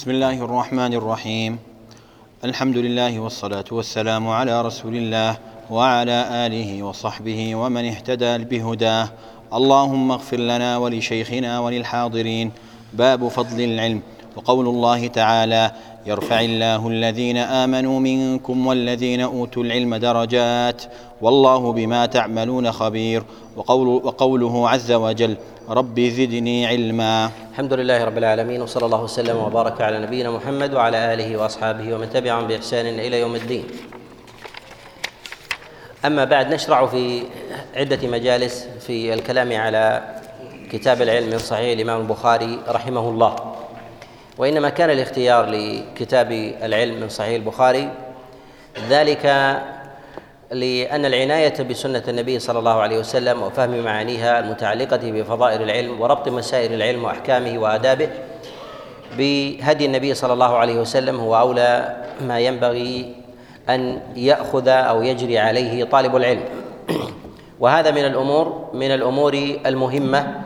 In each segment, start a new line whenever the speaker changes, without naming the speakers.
بسم الله الرحمن الرحيم الحمد لله والصلاه والسلام على رسول الله وعلى اله وصحبه ومن اهتدى بهداه اللهم اغفر لنا ولشيخنا وللحاضرين باب فضل العلم وقول الله تعالى يرفع الله الذين امنوا منكم والذين اوتوا العلم درجات والله بما تعملون خبير وقول وقوله عز وجل رب زدني علما.
الحمد لله رب العالمين وصلى الله وسلم وبارك على نبينا محمد وعلى آله وأصحابه ومن تبعهم بإحسان إلى يوم الدين. أما بعد نشرع في عدة مجالس في الكلام على كتاب العلم من صحيح الإمام البخاري رحمه الله. وإنما كان الاختيار لكتاب العلم من صحيح البخاري ذلك لأن العناية بسنة النبي صلى الله عليه وسلم وفهم معانيها المتعلقة بفضائل العلم وربط مسائل العلم وأحكامه وآدابه بهدي النبي صلى الله عليه وسلم هو أولى ما ينبغي أن يأخذ أو يجري عليه طالب العلم. وهذا من الأمور من الأمور المهمة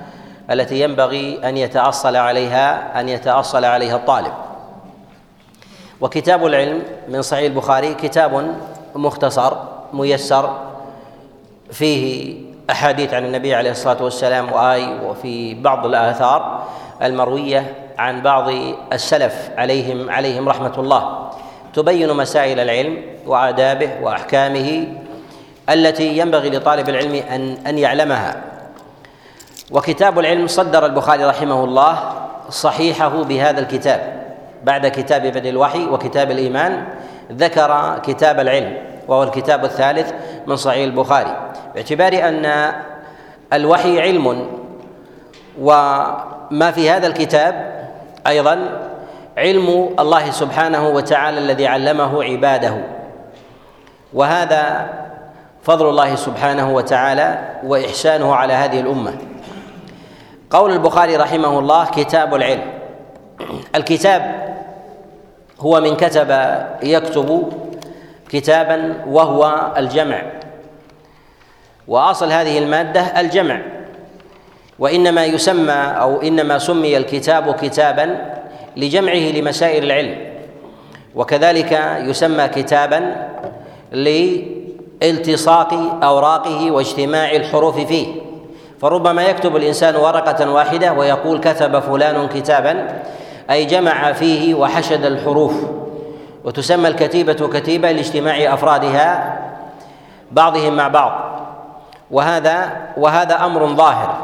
التي ينبغي أن يتأصل عليها أن يتأصل عليها الطالب. وكتاب العلم من صحيح البخاري كتاب مختصر ميسر فيه أحاديث عن النبي عليه الصلاة والسلام وآي وفي بعض الآثار المروية عن بعض السلف عليهم عليهم رحمة الله. تبين مسائل العلم وآدابه وأحكامه التي ينبغي لطالب العلم أن أن يعلمها. وكتاب العلم صدر البخاري رحمه الله صحيحه بهذا الكتاب. بعد كتاب بدء الوحي وكتاب الإيمان ذكر كتاب العلم. وهو الكتاب الثالث من صحيح البخاري. باعتبار أن الوحي علم وما في هذا الكتاب أيضا علم الله سبحانه وتعالى الذي علمه عباده. وهذا فضل الله سبحانه وتعالى وإحسانه على هذه الأمة. قول البخاري رحمه الله كتاب العلم. الكتاب هو من كتب يكتب كتابا وهو الجمع. وأصل هذه المادة الجمع. وإنما يسمى أو إنما سمي الكتاب كتابا لجمعه لمسائل العلم. وكذلك يسمى كتابا لالتصاق أوراقه واجتماع الحروف فيه. فربما يكتب الإنسان ورقة واحدة ويقول كتب فلان كتابا أي جمع فيه وحشد الحروف. وتسمى الكتيبة كتيبة لاجتماع أفرادها بعضهم مع بعض. وهذا وهذا أمر ظاهر.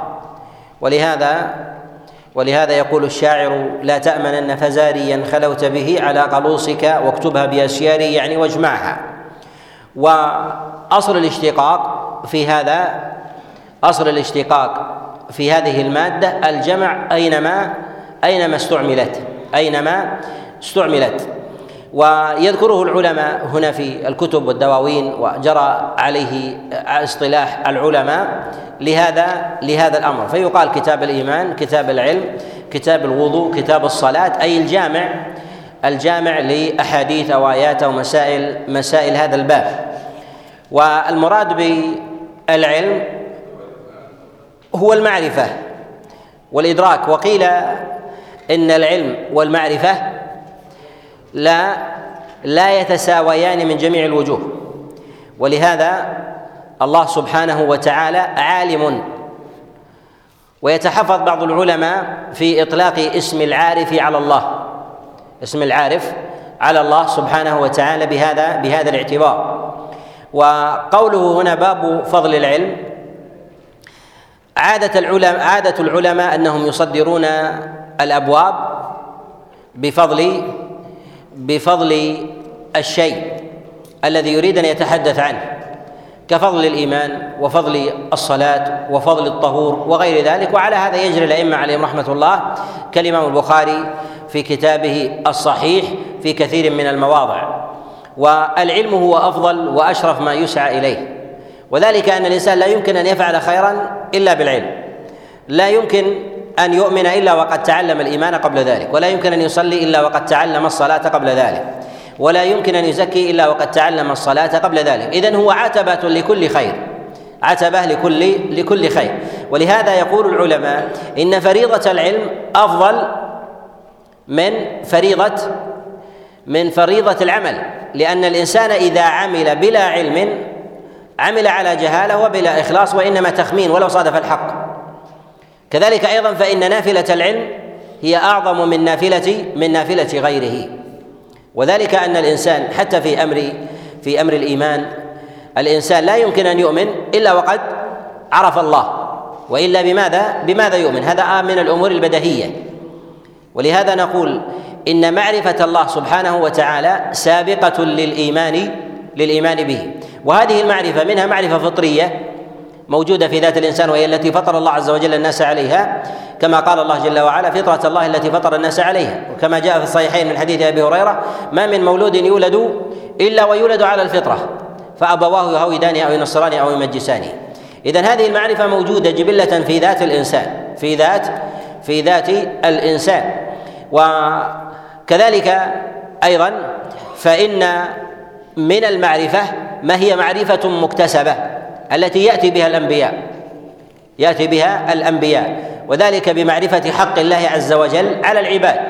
ولهذا ولهذا يقول الشاعر لا تأمنن فزاريا خلوت به على قلوصك واكتبها بأسيار يعني واجمعها. وأصل الاشتقاق في هذا أصل الاشتقاق في هذه المادة الجمع أينما أينما استعملت أينما استعملت. ويذكره العلماء هنا في الكتب والدواوين وجرى عليه اصطلاح العلماء لهذا لهذا الأمر. فيقال كتاب الإيمان كتاب العلم كتاب الوضوء كتاب الصلاة أي الجامع الجامع لأحاديث أو ايات أو مسائل مسائل هذا الباب. والمراد بالعلم هو المعرفة والإدراك. وقيل إن العلم والمعرفة لا لا يتساويان من جميع الوجوه. ولهذا الله سبحانه وتعالى عالم. ويتحفظ بعض العلماء في إطلاق اسم العارف على الله. اسم العارف على الله سبحانه وتعالى بهذا بهذا الاعتبار. وقوله هنا باب فضل العلم. عادة العلماء عادة العلماء أنهم يصدرون الأبواب بفضل بفضل الشيء الذي يريد أن يتحدث عنه كفضل الإيمان وفضل الصلاة وفضل الطهور وغير ذلك. وعلى هذا يجري الأئمة عليهم رحمة الله كالإمام البخاري في كتابه الصحيح في كثير من المواضع. والعلم هو أفضل وأشرف ما يسعى إليه. وذلك أن الإنسان لا يمكن أن يفعل خيرا إلا بالعلم. لا يمكن أن يؤمن إلا وقد تعلم الإيمان قبل ذلك ولا يمكن أن يصلي إلا وقد تعلم الصلاة قبل ذلك ولا يمكن أن يزكي إلا وقد تعلم الصلاة قبل ذلك. إذن هو عتبة لكل خير عتبة لكل لكل خير. ولهذا يقول العلماء إن فريضة العلم أفضل من فريضة من فريضة العمل لأن الإنسان إذا عمل بلا علم عمل على جهالة وبلا إخلاص وإنما تخمين ولو صادف الحق. كذلك أيضا فإن نافلة العلم هي أعظم من نافلة من نافلة غيره. وذلك أن الإنسان حتى في أمر في أمر الإيمان الإنسان لا يمكن أن يؤمن إلا وقد عرف الله. وإلا بماذا؟ بماذا يؤمن؟ هذا من الأمور البدهية ولهذا نقول إن معرفة الله سبحانه وتعالى سابقة للإيمان للإيمان به. وهذه المعرفة منها معرفة فطرية. موجودة في ذات الإنسان وهي التي فطر الله عز وجل الناس عليها كما قال الله جل وعلا فطرة الله التي فطر الناس عليها. وكما جاء في الصحيحين من حديث أبي هريرة ما من مولود يولد إلا ويولد على الفطرة فأبواه يهودانه أو ينصرانه أو يمجسانه إذا هذه المعرفة موجودة جبلة في ذات الإنسان في ذات في ذات الإنسان. وكذلك أيضا فإن من المعرفة ما هي معرفة مكتسبة. التي يأتي بها الأنبياء. يأتي بها الأنبياء. وذلك بمعرفة حق الله عز وجل على العباد.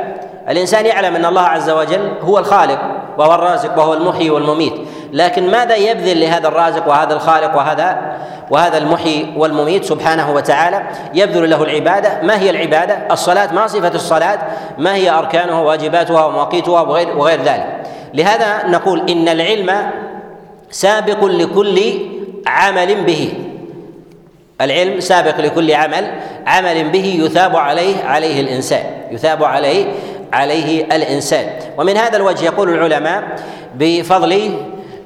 الإنسان يعلم أن الله عز وجل هو الخالق وهو الرازق وهو المحيي والمميت. لكن ماذا يبذل لهذا الرازق وهذا الخالق وهذا وهذا المحيي والمميت سبحانه وتعالى؟ يبذل له العبادة. ما هي العبادة؟ الصلاة ما صفة الصلاة؟ ما هي أركانها وواجباتها ومواقيتها وغير, وغير ذلك؟ لهذا نقول إن العلم سابق لكل عمل به. العلم سابق لكل عمل عمل به يثاب عليه عليه الإنسان يثاب عليه عليه الإنسان. ومن هذا الوجه يقول العلماء بفضل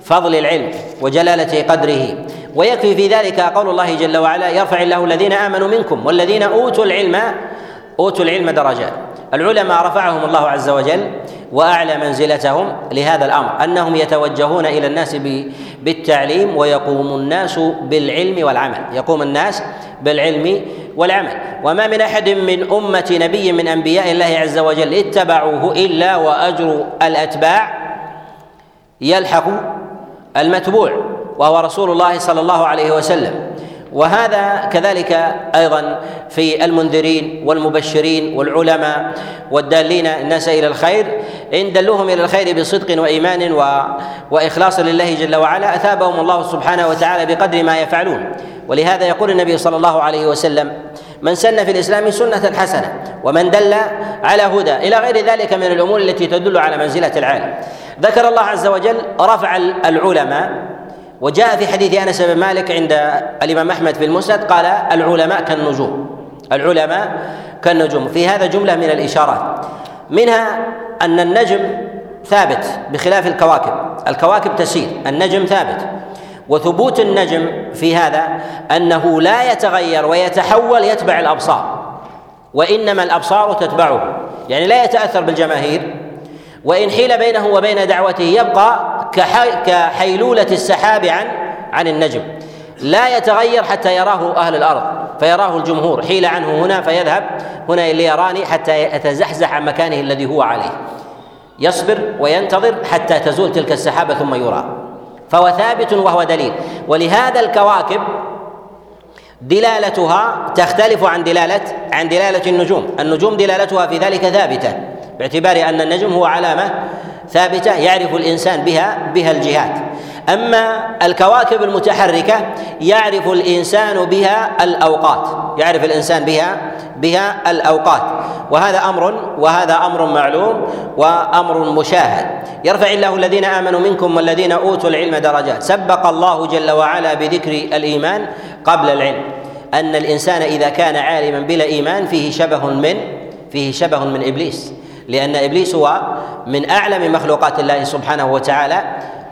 فضل العلم وجلالة قدره. ويكفي في ذلك قول الله جل وعلا يرفع الله الذين آمنوا منكم والذين أوتوا العلم أوتوا العلم درجات. العلماء رفعهم الله عز وجل وأعلى منزلتهم لهذا الأمر أنهم يتوجهون إلى الناس بالتعليم ويقوم الناس بالعلم والعمل يقوم الناس بالعلم والعمل. وما من أحد من أمة نبي من أنبياء الله عز وجل اتبعوه إلا وأجر الأتباع يلحق المتبوع وهو رسول الله صلى الله عليه وسلم. وهذا كذلك أيضا في المنذرين والمبشرين والعلماء والدالين الناس إلى الخير. إن دلوهم إلى الخير بصدق وإيمان و... وإخلاص لله جل وعلا أثابهم الله سبحانه وتعالى بقدر ما يفعلون. ولهذا يقول النبي صلى الله عليه وسلم من سن في الإسلام سنة حسنة ومن دل على هدى إلى غير ذلك من الأمور التي تدل على منزلة العالم. ذكر الله عز وجل رفع العلماء وجاء في حديث أنس بن مالك عند الإمام أحمد في المسند قال العلماء كالنجوم. العلماء كالنجوم. في هذا جملة من الإشارات. منها أن النجم ثابت بخلاف الكواكب. الكواكب تسير النجم ثابت. وثبوت النجم في هذا أنه لا يتغير ويتحول يتبع الأبصار وإنما الأبصار تتبعه. يعني لا يتأثر بالجماهير وإن حيل بينه وبين دعوته يبقى كحيلولة السحاب عن عن النجم. لا يتغير حتى يراه أهل الأرض فيراه الجمهور. حيل عنه هنا فيذهب هنا ليراني حتى يتزحزح عن مكانه الذي هو عليه. يصبر وينتظر حتى تزول تلك السحابة ثم يرى. فهو ثابت وهو دليل. ولهذا الكواكب دلالتها تختلف عن دلالة عن دلالة النجوم، النجوم دلالتها في ذلك ثابتة. باعتبار أن النجم هو علامة ثابتة يعرف الإنسان بها بها الجهات. أما الكواكب المتحركة يعرف الإنسان بها الأوقات يعرف الإنسان بها بها الأوقات. وهذا أمر وهذا أمر معلوم وأمر مشاهد. يرفع الله الذين آمنوا منكم والذين أوتوا العلم درجات. سبق الله جل وعلا بذكر الإيمان قبل العلم. أن الإنسان إذا كان عالما بلا إيمان فيه شبه من فيه شبه من إبليس. لأن إبليس هو من أعلم مخلوقات الله سبحانه وتعالى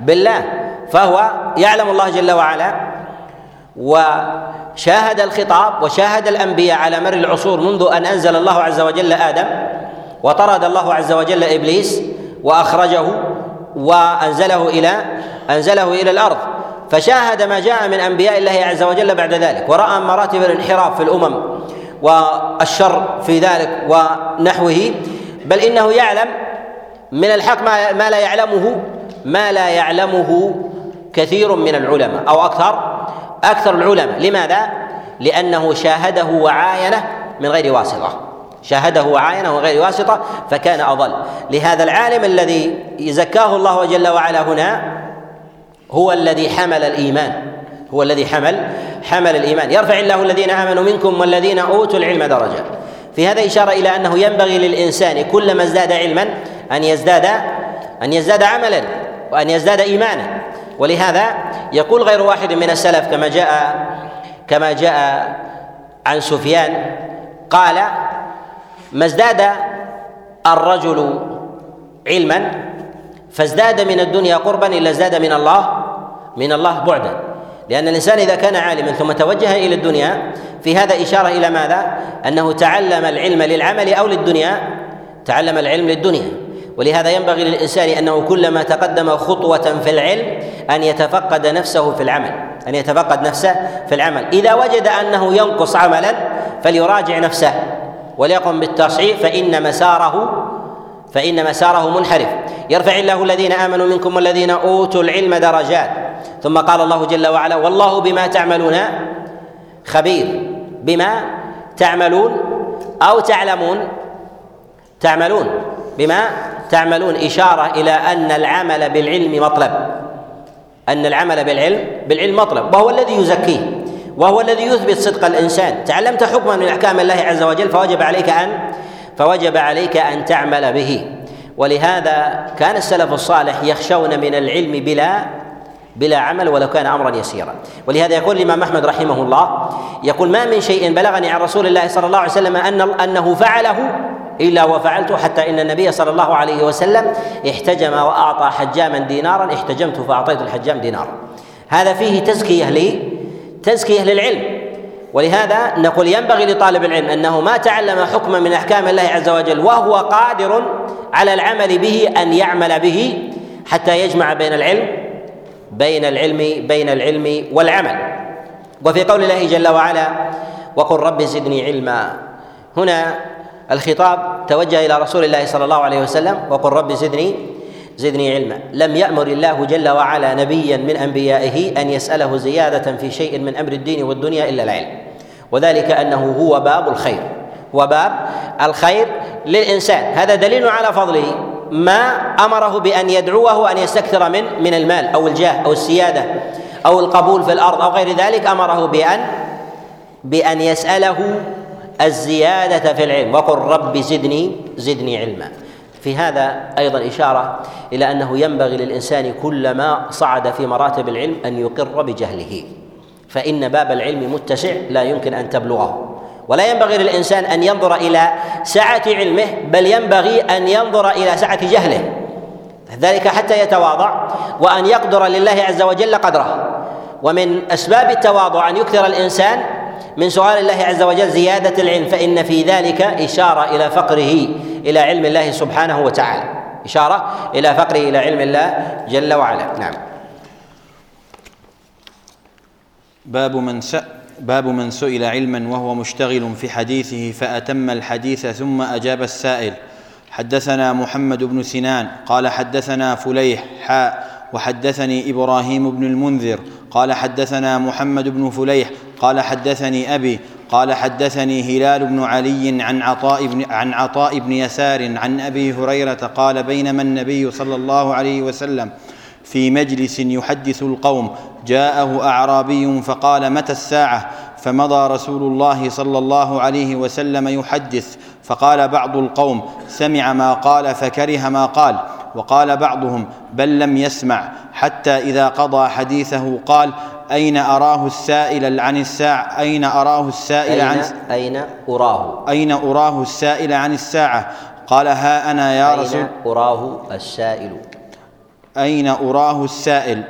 بالله فهو يعلم الله جل وعلا وشاهد الخطاب وشاهد الأنبياء على مر العصور منذ أن أنزل الله عز وجل آدم وطرد الله عز وجل إبليس وأخرجه وأنزله إلى أنزله إلى الأرض. فشاهد ما جاء من أنبياء الله عز وجل بعد ذلك ورأى مراتب الانحراف في الأمم والشر في ذلك ونحوه بل إنه يعلم من الحق ما, ما لا يعلمه ما لا يعلمه كثير من العلماء أو أكثر أكثر العلماء. لماذا؟ لأنه شاهده وعاينه من غير واسطة. شاهده وعاينه وغير واسطة فكان أضل. لهذا العالم الذي زكاه الله جل وعلا هنا هو الذي حمل الإيمان. هو الذي حمل حمل الإيمان. يرفع الله الذين آمنوا منكم والذين أوتوا العلم درجات في هذا إشارة إلى أنه ينبغي للإنسان كلما ازداد علما أن يزداد أن يزداد عملا وأن يزداد إيمانا. ولهذا يقول غير واحد من السلف كما جاء كما جاء عن سفيان قال ما ازداد الرجل علما فازداد من الدنيا قربا إلا ازداد من الله من الله بعدا. لأن الإنسان إذا كان عالما ثم توجه إلى الدنيا في هذا إشارة إلى ماذا؟ أنه تعلم العلم للعمل أو للدنيا تعلم العلم للدنيا ولهذا ينبغي للإنسان أنه كلما تقدم خطوة في العلم أن يتفقد نفسه في العمل أن يتفقد نفسه في العمل إذا وجد أنه ينقص عملا فليراجع نفسه وليقم بالتصحيح فإن مساره فإن مساره منحرف. يرفع الله الذين آمنوا منكم والذين أوتوا العلم درجات. ثم قال الله جل وعلا والله بما تعملون خبير. بما تعملون أو تعلمون. تعملون. بما تعملون. إشارة إلى أن العمل بالعلم مطلب. أن العمل بالعلم بالعلم مطلب. وهو الذي يزكيه. وهو الذي يثبت صدق الإنسان. تعلمت حكما من أحكام الله عز وجل فوجب عليك أن فوجب عليك أن تعمل به. ولهذا كان السلف الصالح يخشون من العلم بلا بلا عمل ولو كان أمرا يسيرا. ولهذا يقول الإمام أحمد رحمه الله يقول ما من شيء بلغني عن رسول الله صلى الله عليه وسلم أن أنه فعله إلا وفعلته حتى إن النبي صلى الله عليه وسلم احتجم وأعطى حجاما دينارا احتجمت فأعطيت الحجام دينارا. هذا فيه تزكية لي تزكية للعلم. ولهذا نقول ينبغي لطالب العلم أنه ما تعلم حكما من أحكام الله عز وجل وهو قادر على العمل به أن يعمل به حتى يجمع بين العلم بين العلم بين العلم والعمل. وفي قول الله جل وعلا وقل رب زدني علما. هنا الخطاب توجه إلى رسول الله صلى الله عليه وسلم وقل رب زدني زدني علما. لم يأمر الله جل وعلا نبيا من أنبيائه أن يسأله زيادة في شيء من أمر الدين والدنيا إلا العلم. وذلك أنه هو باب الخير. هو باب الخير للإنسان. هذا دليل على فضله ما أمره بأن يدعوه أن يستكثر من من المال أو الجاه أو السيادة أو القبول في الأرض أو غير ذلك. أمره بأن بأن يسأله الزيادة في العلم. وقل رب زدني زدني علما. في هذا أيضا إشارة إلى أنه ينبغي للإنسان كلما صعد في مراتب العلم أن يقر بجهله. فإن باب العلم متسع لا يمكن أن تبلغه. ولا ينبغي للإنسان أن ينظر إلى سعة علمه بل ينبغي أن ينظر إلى سعة جهله. ذلك حتى يتواضع وأن يقدر لله عز وجل قدره. ومن أسباب التواضع أن يكثر الإنسان من سؤال الله عز وجل زيادة العلم فإن في ذلك إشارة إلى فقره إلى علم الله سبحانه وتعالى. إشارة إلى فقره إلى علم الله جل وعلا. نعم.
باب من باب من سئل علما وهو مشتغل في حديثه فأتم الحديث ثم أجاب السائل حدثنا محمد بن سنان قال حدثنا فليح حاء وحدثني إبراهيم بن المنذر قال حدثنا محمد بن فليح قال حدثني أبي قال حدثني هلال بن علي عن عطاء بن عن عطاء بن يسار عن أبي هريرة قال بينما النبي صلى الله عليه وسلم في مجلس يحدث القوم جاءه أعرابي فقال متى الساعة؟ فمضى رسول الله صلى الله عليه وسلم يحدث فقال بعض القوم سمع ما قال فكره ما قال وقال بعضهم بل لم يسمع حتى إذا قضى حديثه قال أين أراه السائل عن الساعة أين أراه السائل
أين
عن
أين أراه؟
أين أراه السائل عن الساعة؟ قال ها أنا يا
أين
رسول
أراه السائل؟
أين أراه السائل؟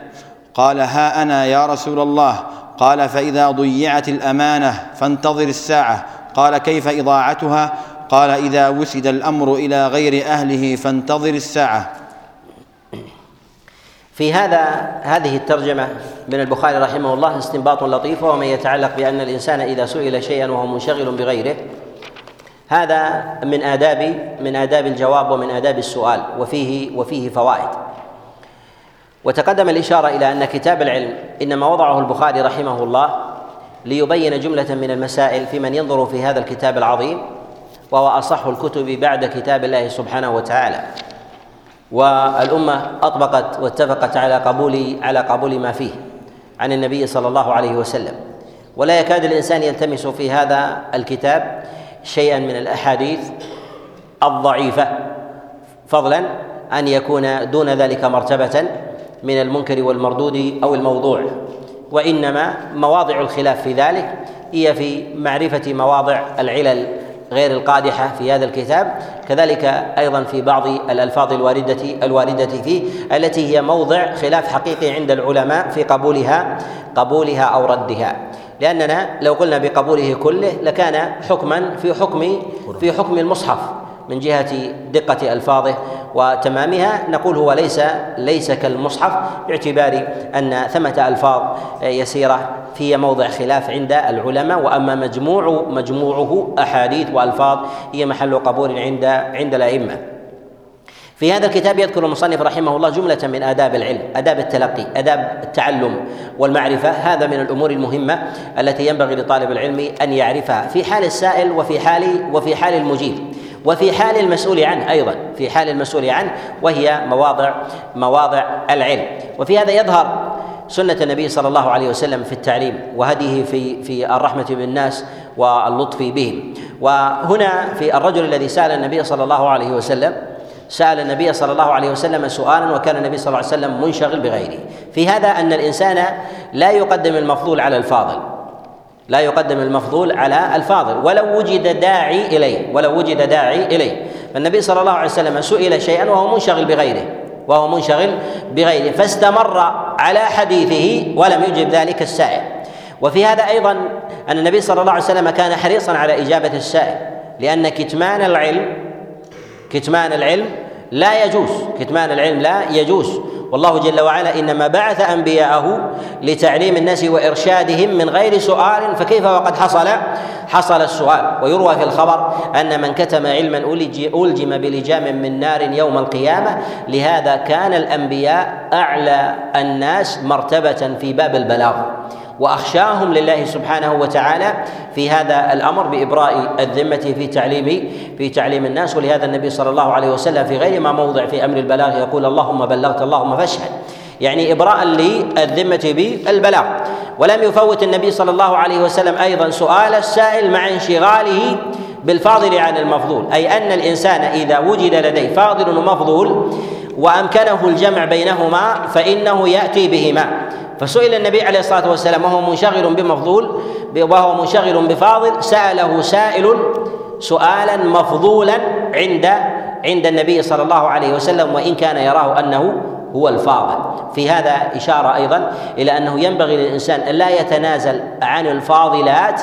قال ها أنا يا رسول الله. قال فإذا ضيعت الأمانة فانتظر الساعة. قال كيف إضاعتها؟ قال إذا وسد الأمر إلى غير أهله فانتظر الساعة.
في هذا هذه الترجمة من البخاري رحمه الله استنباط لطيف وهو ما يتعلق بأن الإنسان إذا سئل شيئا وهو منشغل بغيره. هذا من آداب من آداب الجواب ومن آداب السؤال وفيه وفيه فوائد. وتقدم الإشارة إلى أن كتاب العلم إنما وضعه البخاري رحمه الله ليبين جملة من المسائل في من ينظر في هذا الكتاب العظيم وهو أصح الكتب بعد كتاب الله سبحانه وتعالى. والأمة أطبقت واتفقت على قبول على قبول ما فيه عن النبي صلى الله عليه وسلم. ولا يكاد الإنسان يلتمس في هذا الكتاب شيئا من الأحاديث الضعيفة فضلا أن يكون دون ذلك مرتبة من المنكر والمردود أو الموضوع وإنما مواضع الخلاف في ذلك هي في معرفة مواضع العلل غير القادحة في هذا الكتاب كذلك أيضا في بعض الألفاظ الواردة الواردة فيه التي هي موضع خلاف حقيقي عند العلماء في قبولها قبولها أو ردها. لأننا لو قلنا بقبوله كله لكان حكما في حكم في حكم المصحف. من جهة دقة ألفاظه وتمامها نقول هو ليس ليس كالمصحف باعتبار أن ثمة ألفاظ يسيرة في موضع خلاف عند العلماء وأما مجموع مجموعه أحاديث وألفاظ هي محل قبول عند عند الأئمة في هذا الكتاب يذكر المصنف رحمه الله جملة من آداب العلم، آداب التلقي، آداب التعلم والمعرفة، هذا من الأمور المهمة التي ينبغي لطالب العلم أن يعرفها في حال السائل وفي حال وفي حال المجيب. وفي حال المسؤول عنه أيضا في حال المسؤول عنه وهي مواضع مواضع العلم. وفي هذا يظهر سنة النبي صلى الله عليه وسلم في التعليم وهديه في في الرحمة بالناس واللطف بهم. وهنا في الرجل الذي سأل النبي صلى الله عليه وسلم سأل النبي صلى الله عليه وسلم سؤالا وكان النبي صلى الله عليه وسلم منشغل بغيره. في هذا أن الإنسان لا يقدم المفضول على الفاضل. لا يقدم المفضول على الفاضل. ولو وجد داعي إليه ولو وجد داعي إليه. فالنبي صلى الله عليه وسلم سئل شيئا وهو منشغل بغيره وهو منشغل بغيره فاستمر على حديثه ولم يجب ذلك السائل. وفي هذا أيضا أن النبي صلى الله عليه وسلم كان حريصا على إجابة السائل لأن كتمان العلم كتمان العلم لا يجوز كتمان العلم لا يجوز. والله جل وعلا إنما بعث أنبياءه لتعليم الناس وإرشادهم من غير سؤال فكيف وقد حصل؟ حصل السؤال. ويروى في الخبر أن من كتم علما ألجم بلجام من نار يوم القيامة لهذا كان الأنبياء أعلى الناس مرتبة في باب البلاغ. وأخشاهم لله سبحانه وتعالى في هذا الأمر بإبراء الذمة في تعليم في تعليم الناس. ولهذا النبي صلى الله عليه وسلم في غير ما موضع في أمر البلاغ يقول اللهم بلغت اللهم فاشهد. يعني إبراء للذمة بالبلاغ. ولم يفوت النبي صلى الله عليه وسلم أيضا سؤال السائل مع انشغاله بالفاضل عن المفضول. أي أن الإنسان إذا وجد لديه فاضل ومفضول وأمكنه الجمع بينهما فإنه يأتي بهما. فسئل النبي عليه الصلاة والسلام وهو منشغل بمفضول وهو منشغل بفاضل سأله سائل سؤالا مفضولا عند عند النبي صلى الله عليه وسلم وإن كان يراه أنه هو الفاضل. في هذا إشارة أيضا إلى أنه ينبغي للإنسان أن لا يتنازل عن الفاضلات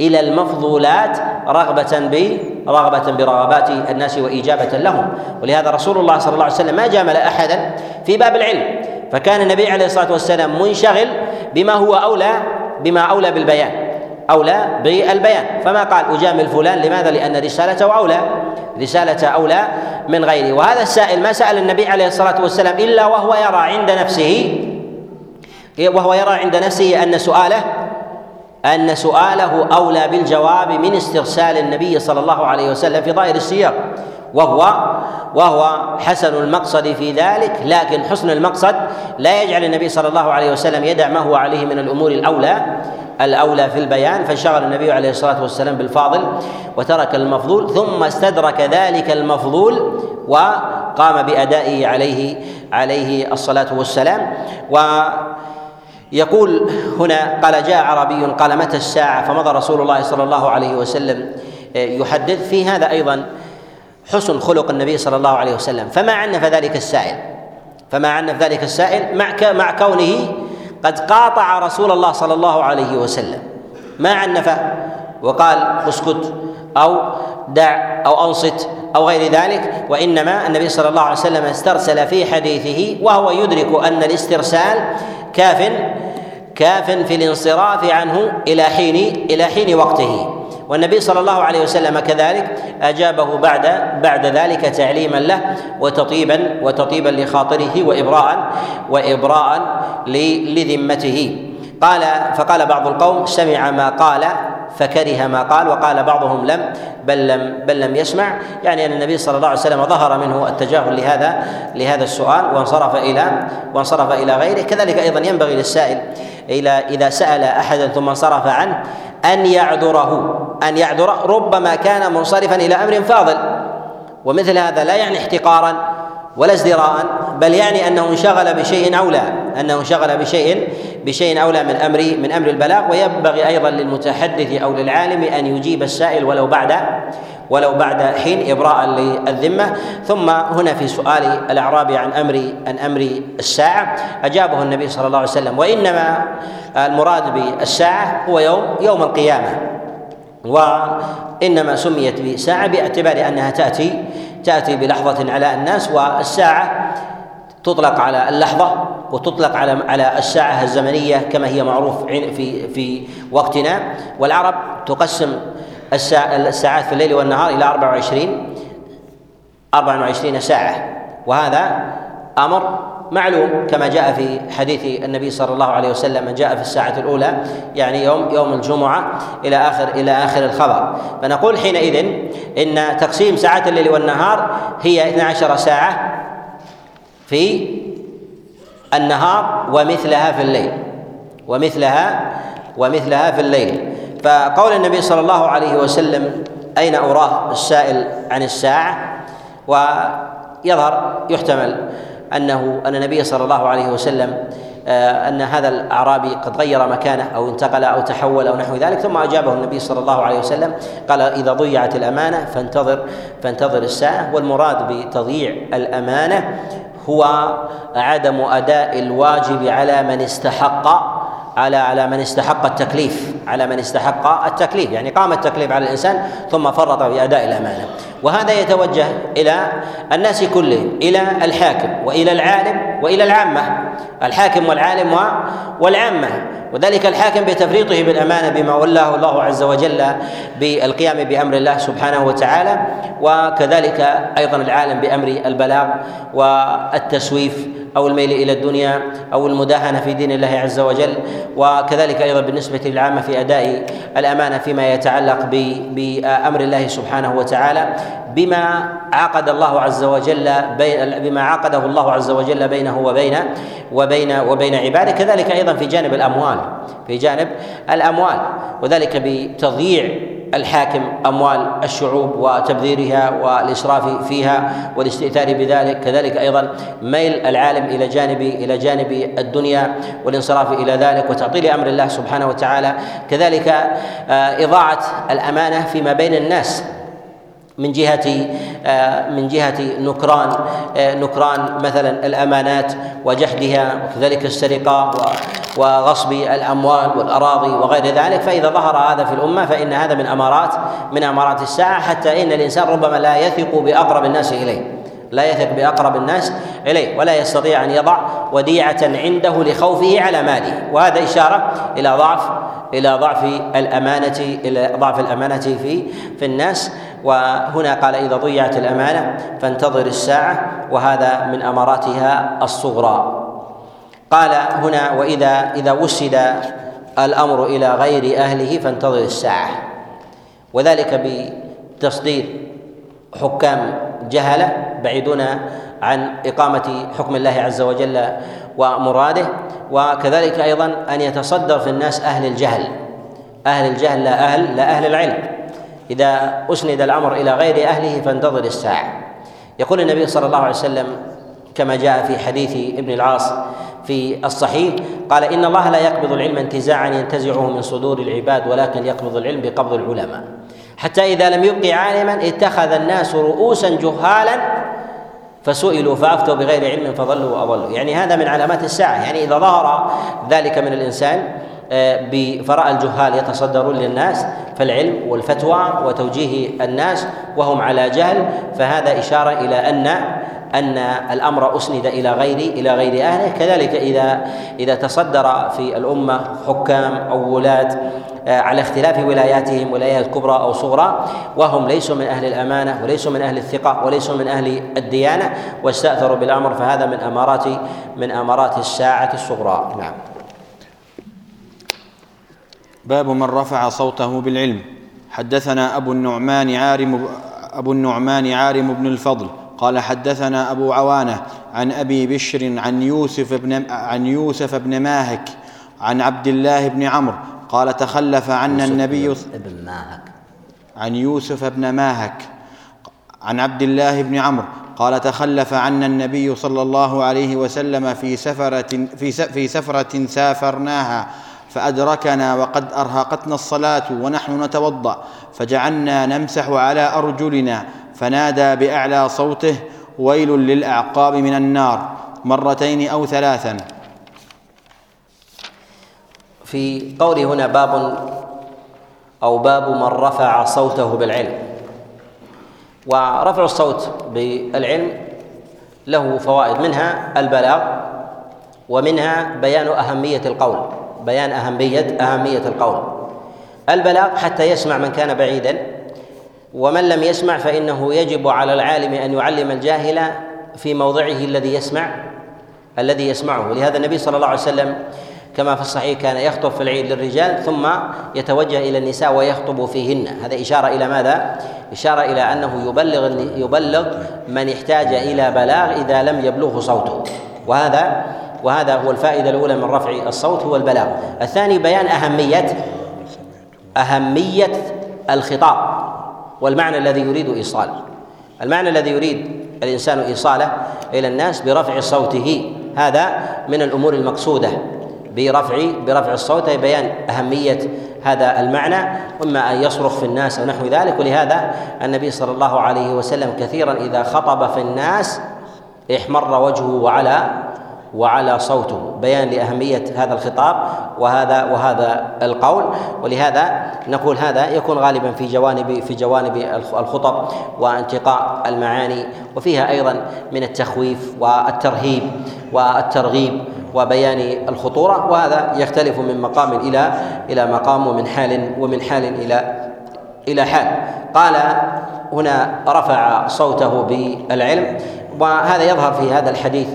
إلى المفضولات رغبة ب رغبة برغبات الناس وإجابة لهم. ولهذا رسول الله صلى الله عليه وسلم ما جامل أحدا في باب العلم. فكان النبي عليه الصلاة والسلام منشغل بما هو أولى بما أولى بالبيان أولى بالبيان. فما قال أجامل فلان لماذا؟ لأن رسالته أولى رسالته أولى من غيره وهذا السائل ما سأل النبي عليه الصلاة والسلام إلا وهو يرى عند نفسه وهو يرى عند نفسه أن سؤاله أن سؤاله أولى بالجواب من استرسال النبي صلى الله عليه وسلم في ظاهر السياق وهو وهو حسن المقصد في ذلك لكن حسن المقصد لا يجعل النبي صلى الله عليه وسلم يدع ما هو عليه من الأمور الأولى الأولى في البيان فانشغل النبي عليه الصلاة والسلام بالفاضل وترك المفضول ثم استدرك ذلك المفضول وقام بأدائه عليه عليه الصلاة والسلام. و يقول هنا قال جاء عربي قال متى الساعة؟ فمضى رسول الله صلى الله عليه وسلم يحدث. في هذا أيضا حسن خلق النبي صلى الله عليه وسلم. فما عنف ذلك السائل. فما عنف ذلك السائل مع مع كونه قد قاطع رسول الله صلى الله عليه وسلم. ما عنفه وقال اسكت أو دع أو أنصت أو غير ذلك. وإنما النبي صلى الله عليه وسلم استرسل في حديثه وهو يدرك أن الاسترسال كاف كاف في الانصراف عنه إلى حين إلى حين وقته. والنبي صلى الله عليه وسلم كذلك أجابه بعد بعد ذلك تعليما له وتطيبا وتطيبا لخاطره وإبراء وإبراء لذمته. قال فقال بعض القوم سمع ما قال فكره ما قال وقال بعضهم لم بل لم بل لم يسمع. يعني أن النبي صلى الله عليه وسلم ظهر منه التجاهل لهذا لهذا السؤال وانصرف إلى وانصرف إلى غيره. كذلك أيضا ينبغي للسائل إلى إذا سأل احدا ثم انصرف عنه أن يعذره. أن يعذر ربما كان منصرفا إلى أمر فاضل. ومثل هذا لا يعني احتقارا ولا ازدراء بل يعني أنه انشغل بشيء أولى أنه انشغل بشيء بشيء أولى من أمر من أمر البلاغ. وينبغي أيضا للمتحدث أو للعالم أن يجيب السائل ولو بعد ولو بعد حين إبراء للذمة. ثم هنا في سؤال الأعرابي عن أمر عن أمر الساعة أجابه النبي صلى الله عليه وسلم وإنما المراد بالساعة هو يوم يوم القيامة. وإنما سميت بساعة باعتبار أنها تأتي تأتي بلحظة على الناس والساعة تطلق على اللحظة وتطلق على على الساعة الزمنية كما هي معروف في في وقتنا. والعرب تقسم الساعات في الليل والنهار إلى 24 24 ساعة. وهذا أمر معلوم كما جاء في حديث النبي صلى الله عليه وسلم من جاء في الساعة الأولى يعني يوم يوم الجمعة إلى آخر إلى آخر الخبر. فنقول حينئذ إن تقسيم ساعات الليل والنهار هي 12 ساعة في النهار ومثلها في الليل. ومثلها ومثلها في الليل. فقول النبي صلى الله عليه وسلم أين أراه السائل عن الساعة؟ ويظهر يحتمل. أنه أن النبي صلى الله عليه وسلم آه، أن هذا الأعرابي قد غير مكانه أو انتقل أو تحول أو نحو ذلك ثم أجابه النبي صلى الله عليه وسلم قال إذا ضيعت الأمانة فانتظر فانتظر الساعة. والمراد بتضييع الأمانة هو عدم أداء الواجب على من استحق على على من استحق التكليف على من استحق التكليف يعني قام التكليف على الإنسان ثم فرط في أداء الأمانة. وهذا يتوجه إلى الناس كلهم إلى الحاكم وإلى العالم وإلى العامة. الحاكم والعالم والعامة. وذلك الحاكم بتفريطه بالأمانة بما ولاه الله عز وجل بالقيام بأمر الله سبحانه وتعالى وكذلك أيضا العالم بأمر البلاغ والتسويف أو الميل إلى الدنيا أو المداهنة في دين الله عز وجل. وكذلك أيضا بالنسبة للعامة في أداء الأمانة فيما يتعلق بأمر الله سبحانه وتعالى بما عقد الله عز وجل بين بما عقده الله عز وجل بينه وبين وبين وبين عباده. كذلك أيضا في جانب الأموال في جانب الأموال وذلك بتضييع الحاكم أموال الشعوب وتبذيرها والإسراف فيها والاستئثار بذلك كذلك أيضا ميل العالم إلى جانب إلى جانب الدنيا والانصراف إلى ذلك وتعطيل أمر الله سبحانه وتعالى. كذلك آه، إضاعة الأمانة فيما بين الناس. من جهة آه، من جهة نكران آه، نكران مثلا الأمانات وجحدها وكذلك السرقة وغصب الأموال والأراضي وغير ذلك. فإذا ظهر هذا في الأمة فإن هذا من أمارات من أمارات الساعة حتى إن الإنسان ربما لا يثق بأقرب الناس إليه. لا يثق بأقرب الناس إليه ولا يستطيع أن يضع وديعة عنده لخوفه على ماله. وهذا إشارة إلى ضعف إلى ضعف الأمانة إلى ضعف الأمانة في في الناس. وهنا قال إذا ضيعت الأمانة فانتظر الساعة وهذا من أماراتها الصغرى. قال هنا وإذا إذا وسد الأمر إلى غير أهله فانتظر الساعة. وذلك بتصدير حكام جهلة بعيدون عن إقامة حكم الله عز وجل ومراده وكذلك أيضا أن يتصدر في الناس أهل الجهل. أهل الجهل لا أهل لا أهل العلم. إذا أسند الأمر إلى غير أهله فانتظر الساعة. يقول النبي صلى الله عليه وسلم كما جاء في حديث ابن العاص في الصحيح قال إن الله لا يقبض العلم انتزاعا ينتزعه من صدور العباد ولكن يقبض العلم بقبض العلماء. حتى إذا لم يبق عالما اتخذ الناس رؤوسا جهالا فسئلوا فأفتوا بغير علم فضلوا وأضلوا. يعني هذا من علامات الساعة. يعني إذا ظهر ذلك من الإنسان آه، بفراء الجهال يتصدرون للناس فالعلم والفتوى وتوجيه الناس وهم على جهل فهذا إشارة إلى ان أن الأمر أسند إلى غير إلى غير أهله. كذلك اذا إذا تصدر في الأمة حكام أو ولاة آه، على اختلاف ولاياتهم ولايات كبرى أو صغرى وهم ليسوا من أهل الأمانة وليسوا من أهل الثقة وليسوا من أهل الديانة واستأثروا بالأمر فهذا من امارات من أمارات الساعة الصغرى. نعم.
باب من رفع صوته بالعلم. حدثنا أبو النعمان عارم أبو النعمان عارم بن الفضل قال حدثنا أبو عوانة عن أبي بشر عن يوسف بن عن يوسف بن ماهك عن عبد الله بن عمرو قال تخلف عنا النبي
ابن ماهك.
عن يوسف بن ماهك عن عبد الله بن عمرو قال تخلف عنا النبي صلى الله عليه وسلم في سفرة في في سفرة سافرناها فأدركنا وقد أرهقتنا الصلاة ونحن نتوضأ فجعلنا نمسح على أرجلنا فنادى بأعلى صوته ويل للأعقاب من النار. مرتين أو ثلاثا.
في قوله هنا باب أو باب من رفع صوته بالعلم. ورفع الصوت بالعلم له فوائد منها البلاغ ومنها بيان أهمية القول. بيان أهمية أهمية القول. البلاغ حتى يسمع من كان بعيدا ومن لم يسمع فإنه يجب على العالم أن يعلم الجاهل في موضعه الذي يسمع الذي يسمعه. لهذا النبي صلى الله عليه وسلم كما في الصحيح كان يخطب في العيد للرجال ثم يتوجه إلى النساء ويخطب فيهن. هذا إشارة إلى ماذا؟ إشارة إلى أنه يبلغ يبلغ من احتاج إلى بلاغ إذا لم يبلغه صوته. وهذا وهذا هو الفائدة الأولى من رفع الصوت هو البلاغ. الثاني بيان اهميه أهمية الخطاب والمعنى الذي يريد إيصاله. المعنى الذي يريد الإنسان إيصاله إلى الناس برفع صوته. هذا من الأمور المقصودة برفع برفع الصوت أي بيان أهمية هذا المعنى. أما أن يصرخ في الناس أو نحو ذلك ولهذا النبي صلى الله عليه وسلم كثيرا إذا خطب في الناس احمر وجهه وعلى وعلى صوته. بيان لأهمية هذا الخطاب وهذا وهذا القول. ولهذا نقول هذا يكون غالبا في جوانب في جوانب الخطب وانتقاء المعاني. وفيها أيضا من التخويف والترهيب والترغيب وبيان الخطورة. وهذا يختلف من مقام إلى إلى مقام ومن حال ومن حال إلى إلى حال. قال هنا رفع صوته بالعلم. وهذا يظهر في هذا الحديث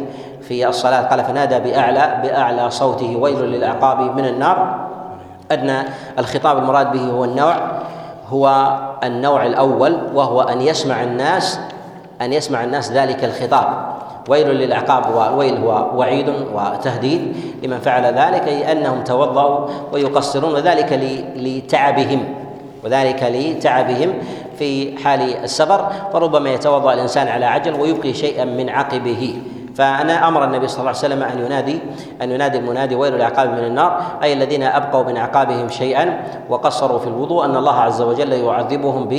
في الصلاة قال فنادى بأعلى بأعلى صوته ويل للأعقاب من النار. أدنى الخطاب المراد به هو النوع هو النوع الأول وهو أن يسمع الناس أن يسمع الناس ذلك الخطاب. ويل للعقاب وويل هو وعيد وتهديد لمن فعل ذلك أي أنهم توضأوا ويقصرون وذلك لتعبهم وذلك لتعبهم في حال السفر. فربما يتوضأ الإنسان على عجل ويبقي شيئا من عقبه. فأنا أمر النبي صلى الله عليه وسلم أن ينادي أن ينادي المنادي ويل العقاب من النار؟ أي الذين أبقوا من اعقابهم شيئا وقصروا في الوضوء أن الله عز وجل يعذبهم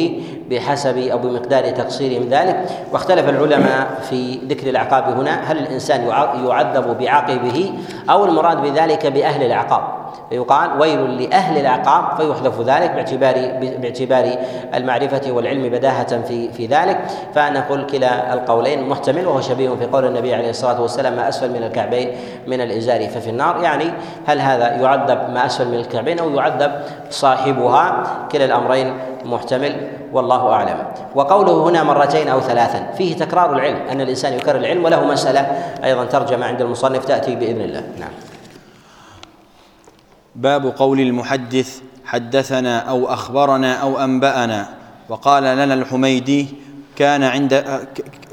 بحسب أو بمقدار تقصيرهم ذلك. واختلف العلماء في ذكر العقاب هنا هل الإنسان يعذب بعقبه أو المراد بذلك بأهل العقاب؟ فيقال ويل لأهل العقاب فيحذف ذلك باعتبار باعتبار المعرفة والعلم بداهة في في ذلك. فنقول كلا القولين محتمل وهو شبيه في قول النبي عليه الصلاة والسلام ما أسفل من الكعبين من الإزار ففي النار. يعني هل هذا يعذب ما أسفل من الكعبين أو يعذب صاحبها؟ كلا الأمرين محتمل والله أعلم. وقوله هنا مرتين أو ثلاثا فيه تكرار العلم أن الإنسان يكرر العلم وله مسألة أيضا ترجمة عند المصنف تأتي بإذن الله. نعم.
باب قول المحدث حدثنا أو أخبرنا أو أنبأنا. وقال لنا الحميدي كان عند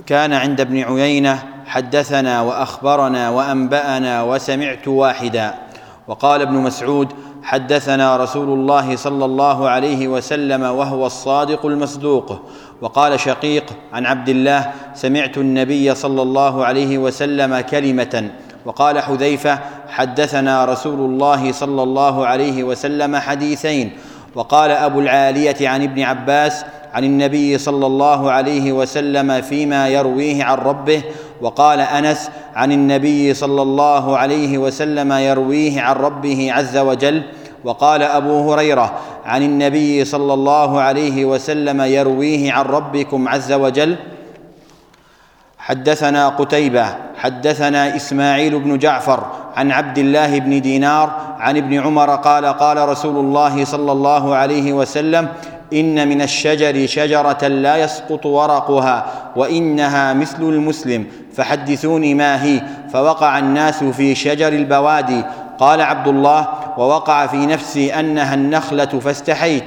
كان عند ابن عيينة حدثنا وأخبرنا وأنبأنا وسمعت واحدا. وقال ابن مسعود حدثنا رسول الله صلى الله عليه وسلم وهو الصادق المصدوق. وقال شقيق عن عبد الله سمعت النبي صلى الله عليه وسلم كلمة وقال حذيفة حدثنا رسول الله صلى الله عليه وسلم حديثين. وقال أبو العالية عن ابن عباس عن النبي صلى الله عليه وسلم فيما يرويه عن ربه وقال أنس عن النبي صلى الله عليه وسلم يرويه عن ربه عز وجل وقال أبو هريرة عن النبي صلى الله عليه وسلم يرويه عن ربكم عز وجل حدثنا قتيبة حدثنا إسماعيل بن جعفر عن عبد الله بن دينار عن ابن عمر قال قال رسول الله صلى الله عليه وسلم إن من الشجر شجرة لا يسقط ورقها وإنها مثل المسلم فحدثوني ما هي؟ فوقع الناس في شجر البوادي قال عبد الله ووقع في نفسي أنها النخلة فاستحيت.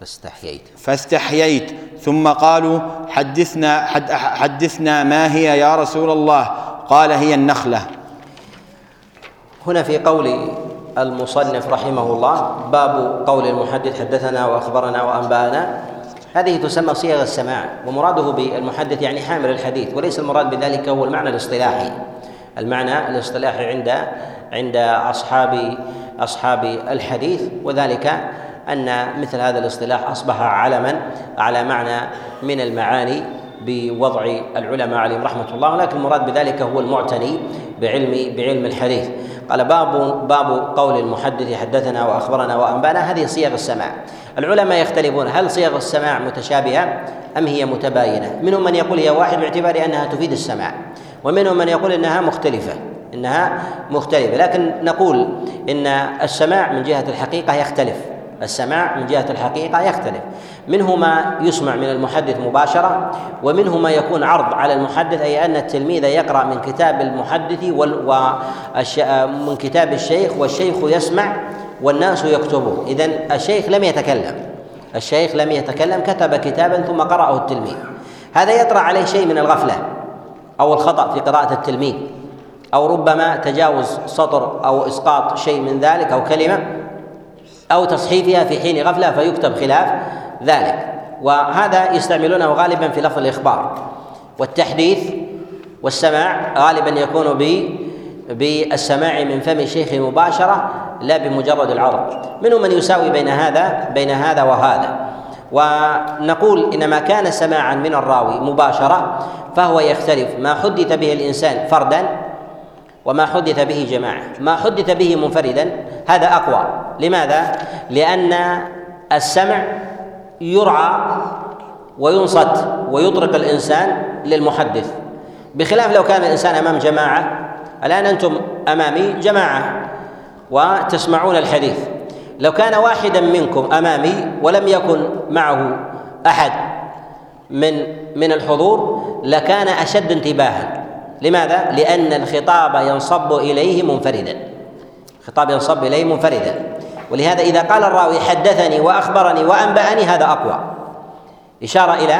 فاستحييت.
فاستحييت. ثم قالوا حدثنا حد حدثنا ما هي يا رسول الله؟ قال هي النخلة.
هنا في قول المصنف رحمه الله باب قول المحدث حدثنا وأخبرنا وأنبأنا. هذه تسمى صيغ السماع ومراده بالمحدث يعني حامل الحديث وليس المراد بذلك هو المعنى الاصطلاحي. المعنى الاصطلاحي عند عند اصحاب أصحاب الحديث وذلك أن مثل هذا الاصطلاح أصبح علما على معنى من المعاني بوضع العلماء عليهم رحمة الله ولكن المراد بذلك هو المعتني بعلم بعلم الحديث. قال باب باب قول المحدث حدثنا وأخبرنا وأنبانا هذه صيغ السماع. العلماء يختلفون هل صيغ السماع متشابهة أم هي متباينة؟ منهم من يقول هي واحد باعتبار أنها تفيد السماع ومنهم من يقول إنها مختلفة إنها مختلفة. لكن نقول إن السماع من جهة الحقيقة يختلف. السماع من جهة الحقيقة يختلف. منه ما يسمع من المحدث مباشرة ومنه ما يكون عرض على المحدث أي أن التلميذ يقرأ من كتاب المحدث ومن كتاب الشيخ والشيخ يسمع والناس يكتبون. إذن الشيخ لم يتكلم. الشيخ لم يتكلم كتب كتابا ثم قرأه التلميذ. هذا يطرأ عليه شيء من الغفلة أو الخطأ في قراءة التلميذ أو ربما تجاوز سطر أو إسقاط شيء من ذلك أو كلمة. أو تصحيفها في حين غفلة فيكتب خلاف ذلك. وهذا يستعملونه غالبا في لفظ الإخبار والتحديث والسماع غالبا يكون ب بالسماع من فم الشيخ مباشرة لا بمجرد العرض. منهم من يساوي بين هذا بين هذا وهذا. ونقول إنما كان سماعا من الراوي مباشرة فهو يختلف. ما حدث به الإنسان فردا وما حدث به جماعة. ما حدث به منفردا هذا أقوى. لماذا؟ لأن السمع يرعى وينصت ويطرق الإنسان للمحدث. بخلاف لو كان الإنسان أمام جماعة الآن أنتم أمامي جماعة وتسمعون الحديث. لو كان واحدا منكم أمامي ولم يكن معه أحد من من الحضور لكان أشد انتباها. لماذا؟ لأن الخطاب ينصب إليه منفردا. خطاب ينصب إليه منفردا. ولهذا إذا قال الراوي حدثني وأخبرني وأنبأني هذا أقوى. إشارة إلى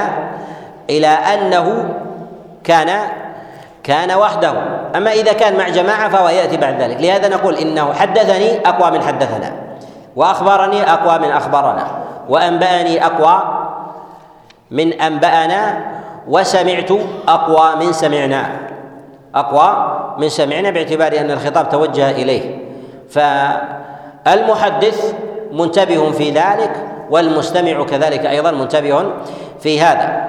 إلى أنه كان كان وحده. أما إذا كان مع جماعة فهو يأتي بعد ذلك. لهذا نقول إنه حدثني أقوى من حدثنا. وأخبرني أقوى من أخبرنا. وأنبأني أقوى من أنبأنا. وسمعت أقوى من سمعنا. أقوى من سمعنا باعتبار أن الخطاب توجه إليه. فالمحدث منتبه في ذلك والمستمع كذلك أيضا منتبه في هذا.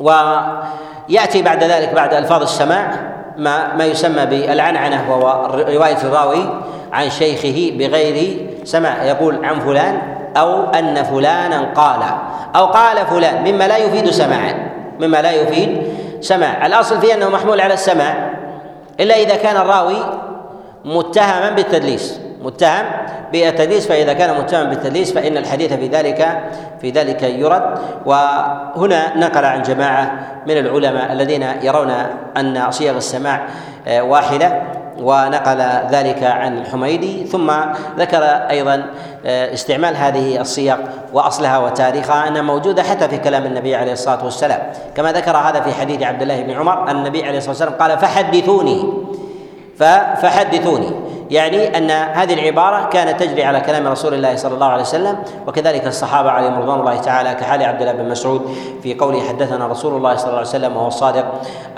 ويأتي بعد ذلك بعد ألفاظ السماع ما ما يسمى بالعنعنة وهو رواية الراوي عن شيخه بغير سماع يقول عن فلان أو أن فلانا قال أو قال فلان مما لا يفيد سماعا مما لا يفيد سماع الأصل فيه أنه محمول على السماع إلا إذا كان الراوي متهما بالتدليس. متهم بالتدليس فإذا كان متهما بالتدليس فإن الحديث في ذلك في ذلك يرد. وهنا نقل عن جماعة من العلماء الذين يرون أن صيغ السماع آه، واحدة ونقل ذلك عن الحميدي. ثم ذكر أيضا آه، استعمال هذه الصيغ وأصلها وتاريخها أنها موجودة حتى في كلام النبي عليه الصلاة والسلام. كما ذكر هذا في حديث عبد الله بن عمر ان النبي عليه الصلاة والسلام قال فحدثوني. فحدثوني. يعني أن هذه العبارة كانت تجري على كلام رسول الله صلى الله عليه وسلم وكذلك الصحابة عليهم رضوان الله تعالى كحال عبد الله بن مسعود في قوله حدثنا رسول الله صلى الله عليه وسلم وهو الصادق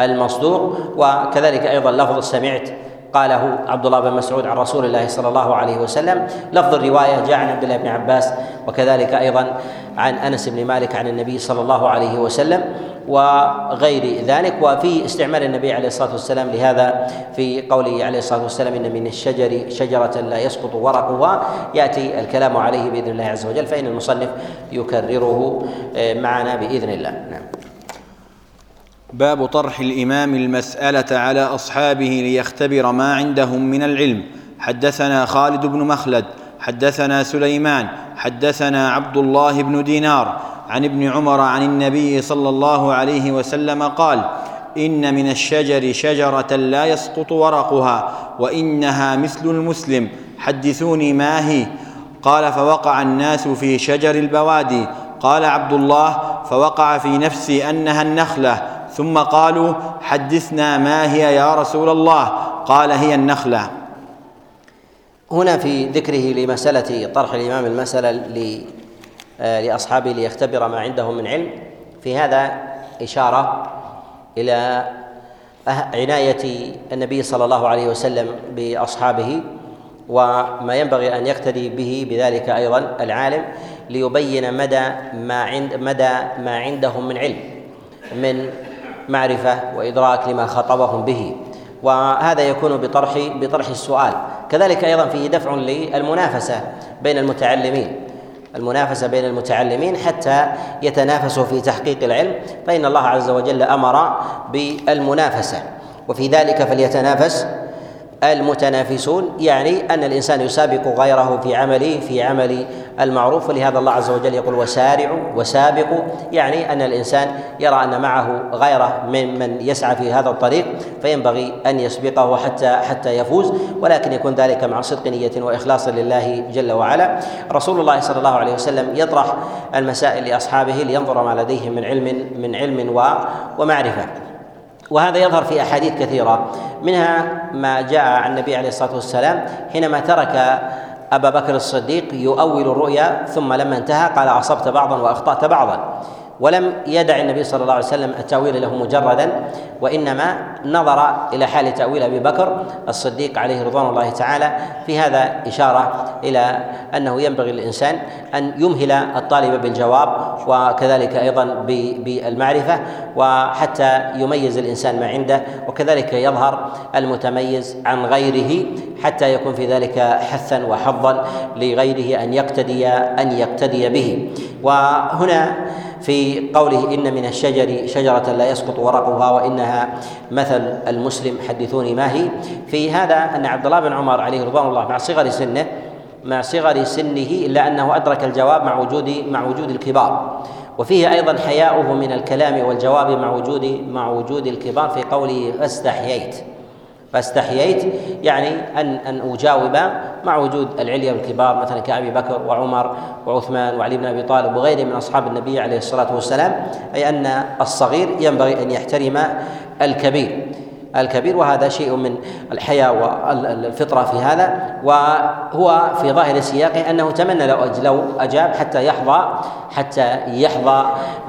المصدوق وكذلك أيضا لفظ سمعت قاله عبد الله بن مسعود عن رسول الله صلى الله عليه وسلم. لفظ الرواية جاء عن عبد الله بن عباس وكذلك أيضا عن أنس بن مالك عن النبي صلى الله عليه وسلم وغير ذلك. وفي استعمال النبي عليه الصلاة والسلام لهذا في قوله عليه الصلاة والسلام إن من الشجر شجرة لا يسقط ورقها. يأتي الكلام عليه بإذن الله عز وجل فإن المصنف يكرره آه، معنا بإذن الله. نعم.
باب طرح الإمام المسألة على أصحابه ليختبر ما عندهم من العلم. حدثنا خالد بن مخلد حدثنا سليمان حدثنا عبد الله بن دينار عن ابن عمر عن النبي صلى الله عليه وسلم قال إن من الشجر شجرة لا يسقط ورقها وإنها مثل المسلم حدثوني ما هي؟ قال فوقع الناس في شجر البوادي. قال عبد الله فوقع في نفسي أنها النخلة. ثم قالوا حدثنا ما هي يا رسول الله؟ قال هي النخلة.
هنا في ذكره لمسألة طرح الإمام المسألة آه، لأصحابه ليختبر ما عندهم من علم. في هذا إشارة إلى عناية النبي صلى الله عليه وسلم بأصحابه وما ينبغي أن يقتدي به بذلك أيضا العالم ليبين مدى ما عند مدى ما عندهم من علم من معرفة وإدراك لما خاطبهم به. وهذا يكون بطرح بطرح السؤال. كذلك أيضا فيه دفع للمنافسة بين المتعلمين. المنافسة بين المتعلمين حتى يتنافسوا في تحقيق العلم فإن الله عز وجل أمر بالمنافسة. وفي ذلك فليتنافس المتنافسون يعني أن الإنسان يسابق غيره في عمله في عمل المعروف. ولهذا الله عز وجل يقول وسارعوا وسابقوا يعني أن الإنسان يرى أن معه غيره من من يسعى في هذا الطريق فينبغي أن يسبقه حتى حتى يفوز. ولكن يكون ذلك مع صدق نية وإخلاص لله جل وعلا. رسول الله صلى الله عليه وسلم يطرح المسائل لأصحابه لينظر ما لديهم من علم من علم ومعرفة. وهذا يظهر في أحاديث كثيرة. منها ما جاء عن النبي عليه الصلاة والسلام حينما ترك أبا بكر الصديق يؤول الرؤيا ثم لما انتهى قال أصبت بعضا وأخطأت بعضا. ولم يدع النبي صلى الله عليه وسلم التأويل له مجردا وإنما نظر إلى حال تأويل أبي بكر الصديق عليه رضوان الله تعالى. في هذا إشارة إلى أنه ينبغي للإنسان أن يمهل الطالب بالجواب وكذلك أيضا بالمعرفة وحتى يميز الإنسان ما عنده وكذلك يظهر المتميز عن غيره حتى يكون في ذلك حثا وحظا لغيره أن يقتدي أن يقتدي به. وهنا في قوله إن من الشجر شجرة لا يسقط ورقها وإنها مثل المسلم حدثوني ما هي. في هذا أن عبد الله بن عمر عليه رضوان الله مع صغر سنه مع صغر سنه إلا أنه أدرك الجواب مع وجود مع وجود الكبار. وفيه أيضا حياؤه من الكلام والجواب مع وجود مع وجود الكبار في قوله فاستحييت فاستحييت. يعني أن أن أجاوب مع وجود العليا والكبار مثلا كأبي بكر وعمر وعثمان وعلي بن أبي طالب وغيرهم من أصحاب النبي عليه الصلاة والسلام أي أن الصغير ينبغي أن يحترم الكبير. الكبير وهذا شيء من الحياة والفطرة في هذا. وهو في ظاهر سياقه أنه تمنى لو لو أجاب حتى يحظى حتى يحظى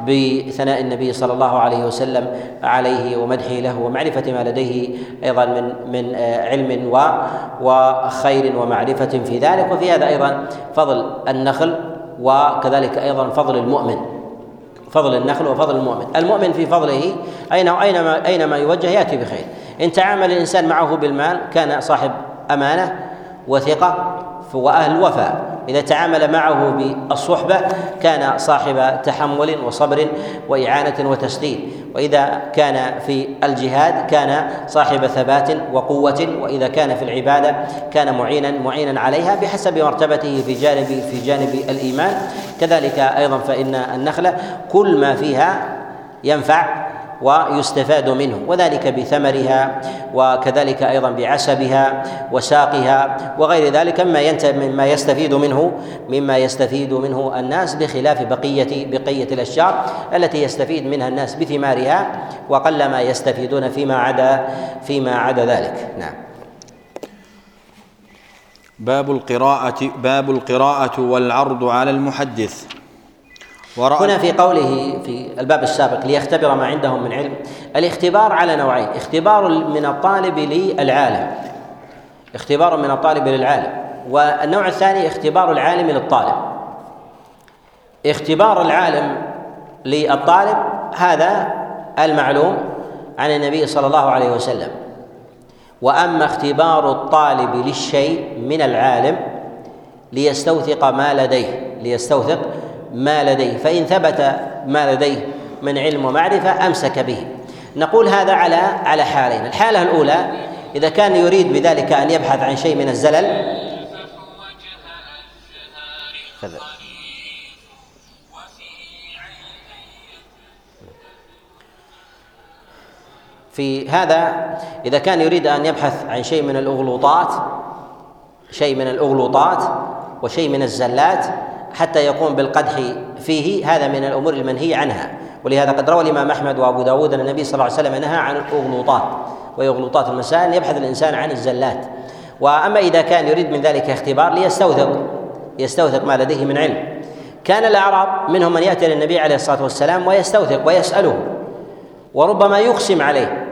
بثناء النبي صلى الله عليه وسلم عليه ومدحه له ومعرفة ما لديه أيضا من من علم وخير ومعرفة في ذلك. وفي هذا أيضا فضل النخل وكذلك أيضا فضل المؤمن. فضل النخل وفضل المؤمن. المؤمن في فضله أين أينما أينما يوجه يأتي بخير. إن تعامل الإنسان معه بالمال كان صاحب أمانة وثقة وأهل وفاء. إذا تعامل معه بالصحبة كان صاحب تحمل وصبر وإعانة وتسديد وإذا كان في الجهاد كان صاحب ثبات وقوة. وإذا كان في العبادة كان معينا معينا عليها بحسب مرتبته في جانب في جانب الإيمان. كذلك أيضا فإن النخلة كل ما فيها ينفع ويستفاد منه وذلك بثمرها وكذلك أيضا بعسبها وساقها وغير ذلك مما مما يستفيد منه مما يستفيد منه الناس بخلاف بقيه بقية الأشجار التي يستفيد منها الناس بثمارها وقلما يستفيدون فيما عدا فيما عدا ذلك. نعم.
باب القراءة باب القراءة والعرض على المحدث.
هنا في قوله في الباب السابق ليختبر ما عندهم من علم الاختبار على نوعين اختبار من الطالب للعالم. اختبار من الطالب للعالم. والنوع الثاني اختبار العالم للطالب. اختبار العالم للطالب هذا المعلوم عن النبي صلى الله عليه وسلم. وأما اختبار الطالب للشيء من العالم ليستوثق ما لديه ليستوثق ما لديه فإن ثبت ما لديه من علم ومعرفة أمسك به. نقول هذا على على حالين. الحالة الأولى إذا كان يريد بذلك أن يبحث عن شيء من الزلل في هذا إذا كان يريد أن يبحث عن شيء من الأغلوطات شيء من الأغلوطات وشيء من الزلات حتى يقوم بالقدح فيه هذا من الأمور المنهي عنها. ولهذا قد روى الإمام أحمد وأبو داود أن النبي صلى الله عليه وسلم نهى عن الأغلوطات ويغلطات المسائل يبحث الإنسان عن الزلات. وأما إذا كان يريد من ذلك اختبار ليستوثق يستوثق ما لديه من علم. كان الأعراب منهم من يأتي للنبي عليه الصلاة والسلام ويستوثق ويسأله وربما يقسم عليه.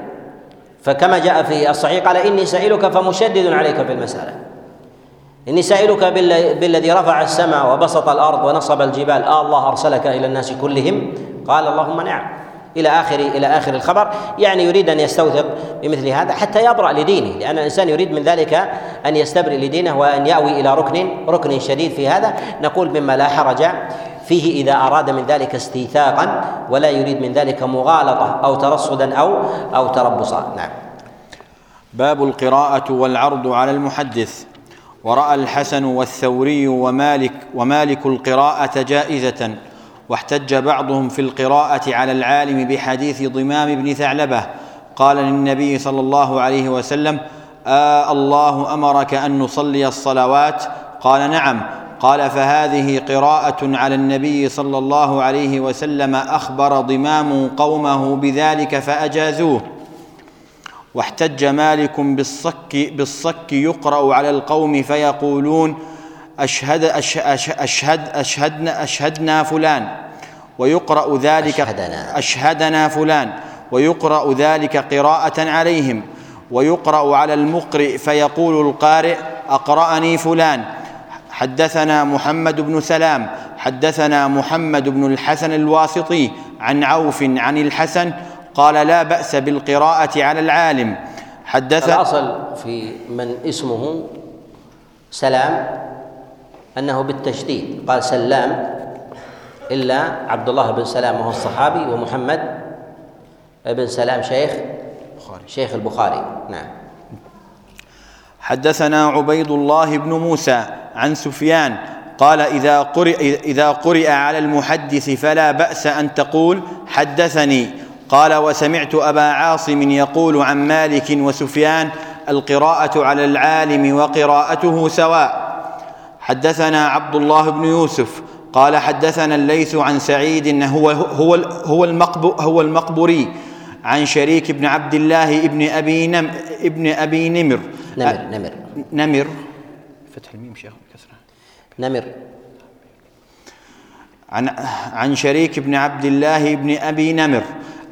فكما جاء في الصحيح قال إني سائلك فمشدد عليك في المسألة. إني سائلك بالذي رفع السماء وبسط الأرض ونصب الجبال. آه الله أرسلك إلى الناس كلهم. قال اللهم نعم. إلى آخر إلى آخر الخبر. يعني يريد أن يستوثق بمثل هذا حتى يبرأ لدينه لأن الإنسان يريد من ذلك أن يستبرئ لدينه وأن يأوي إلى ركن ركن شديد في هذا. نقول مما لا حرج فيه إذا أراد من ذلك استيثاقا ولا يريد من ذلك مغالطة أو ترصدا أو أو تربصا. نعم.
باب القراءة والعرض على المحدث. ورأى الحسن والثوري ومالك ومالك القراءة جائزة واحتج بعضهم في القراءة على العالم بحديث ضمام بن ثعلبة. قال للنبي صلى الله عليه وسلم آه الله أمرك أن نصلي الصلوات؟ قال نعم. قال فهذه قراءة على النبي صلى الله عليه وسلم أخبر ضمام قومه بذلك فأجازوه. واحتج مالك بالصك بالصك يقرأ على القوم فيقولون أشهد أشهد أشهدنا أشهدنا فلان. ويقرأ ذلك أشهدنا, أشهدنا فلان. ويقرأ ذلك قراءة عليهم. ويقرأ على المقرئ فيقول القارئ أقرأني فلان. حدثنا محمد بن سلام. حدثنا محمد بن الحسن الواسطي عن عوف عن الحسن قال لا بأس بالقراءة على العالم.
حدث الأصل في من اسمه سلام أنه بالتشديد. قال سلام إلا عبد الله بن سلام وهو الصحابي ومحمد بن سلام شيخ البخاري شيخ البخاري. نعم.
حدثنا عبيد الله بن موسى عن سفيان قال إذا قرئ, إذا قرئ على المحدث فلا بأس أن تقول حدثني. قال وسمعت أبا عاصم يقول عن مالك وسفيان القراءة على العالم وقراءته سواء. حدثنا عبد الله بن يوسف قال حدثنا الليث عن سعيد هو هو هو هو المقبري عن شريك بن عبد الله ابن أبي نم ابن أبي نمر.
نمر نمر.
نمر. فتح الميم شيخ
كسرة. نمر.
عن عن شريك بن عبد الله ابن أبي نمر.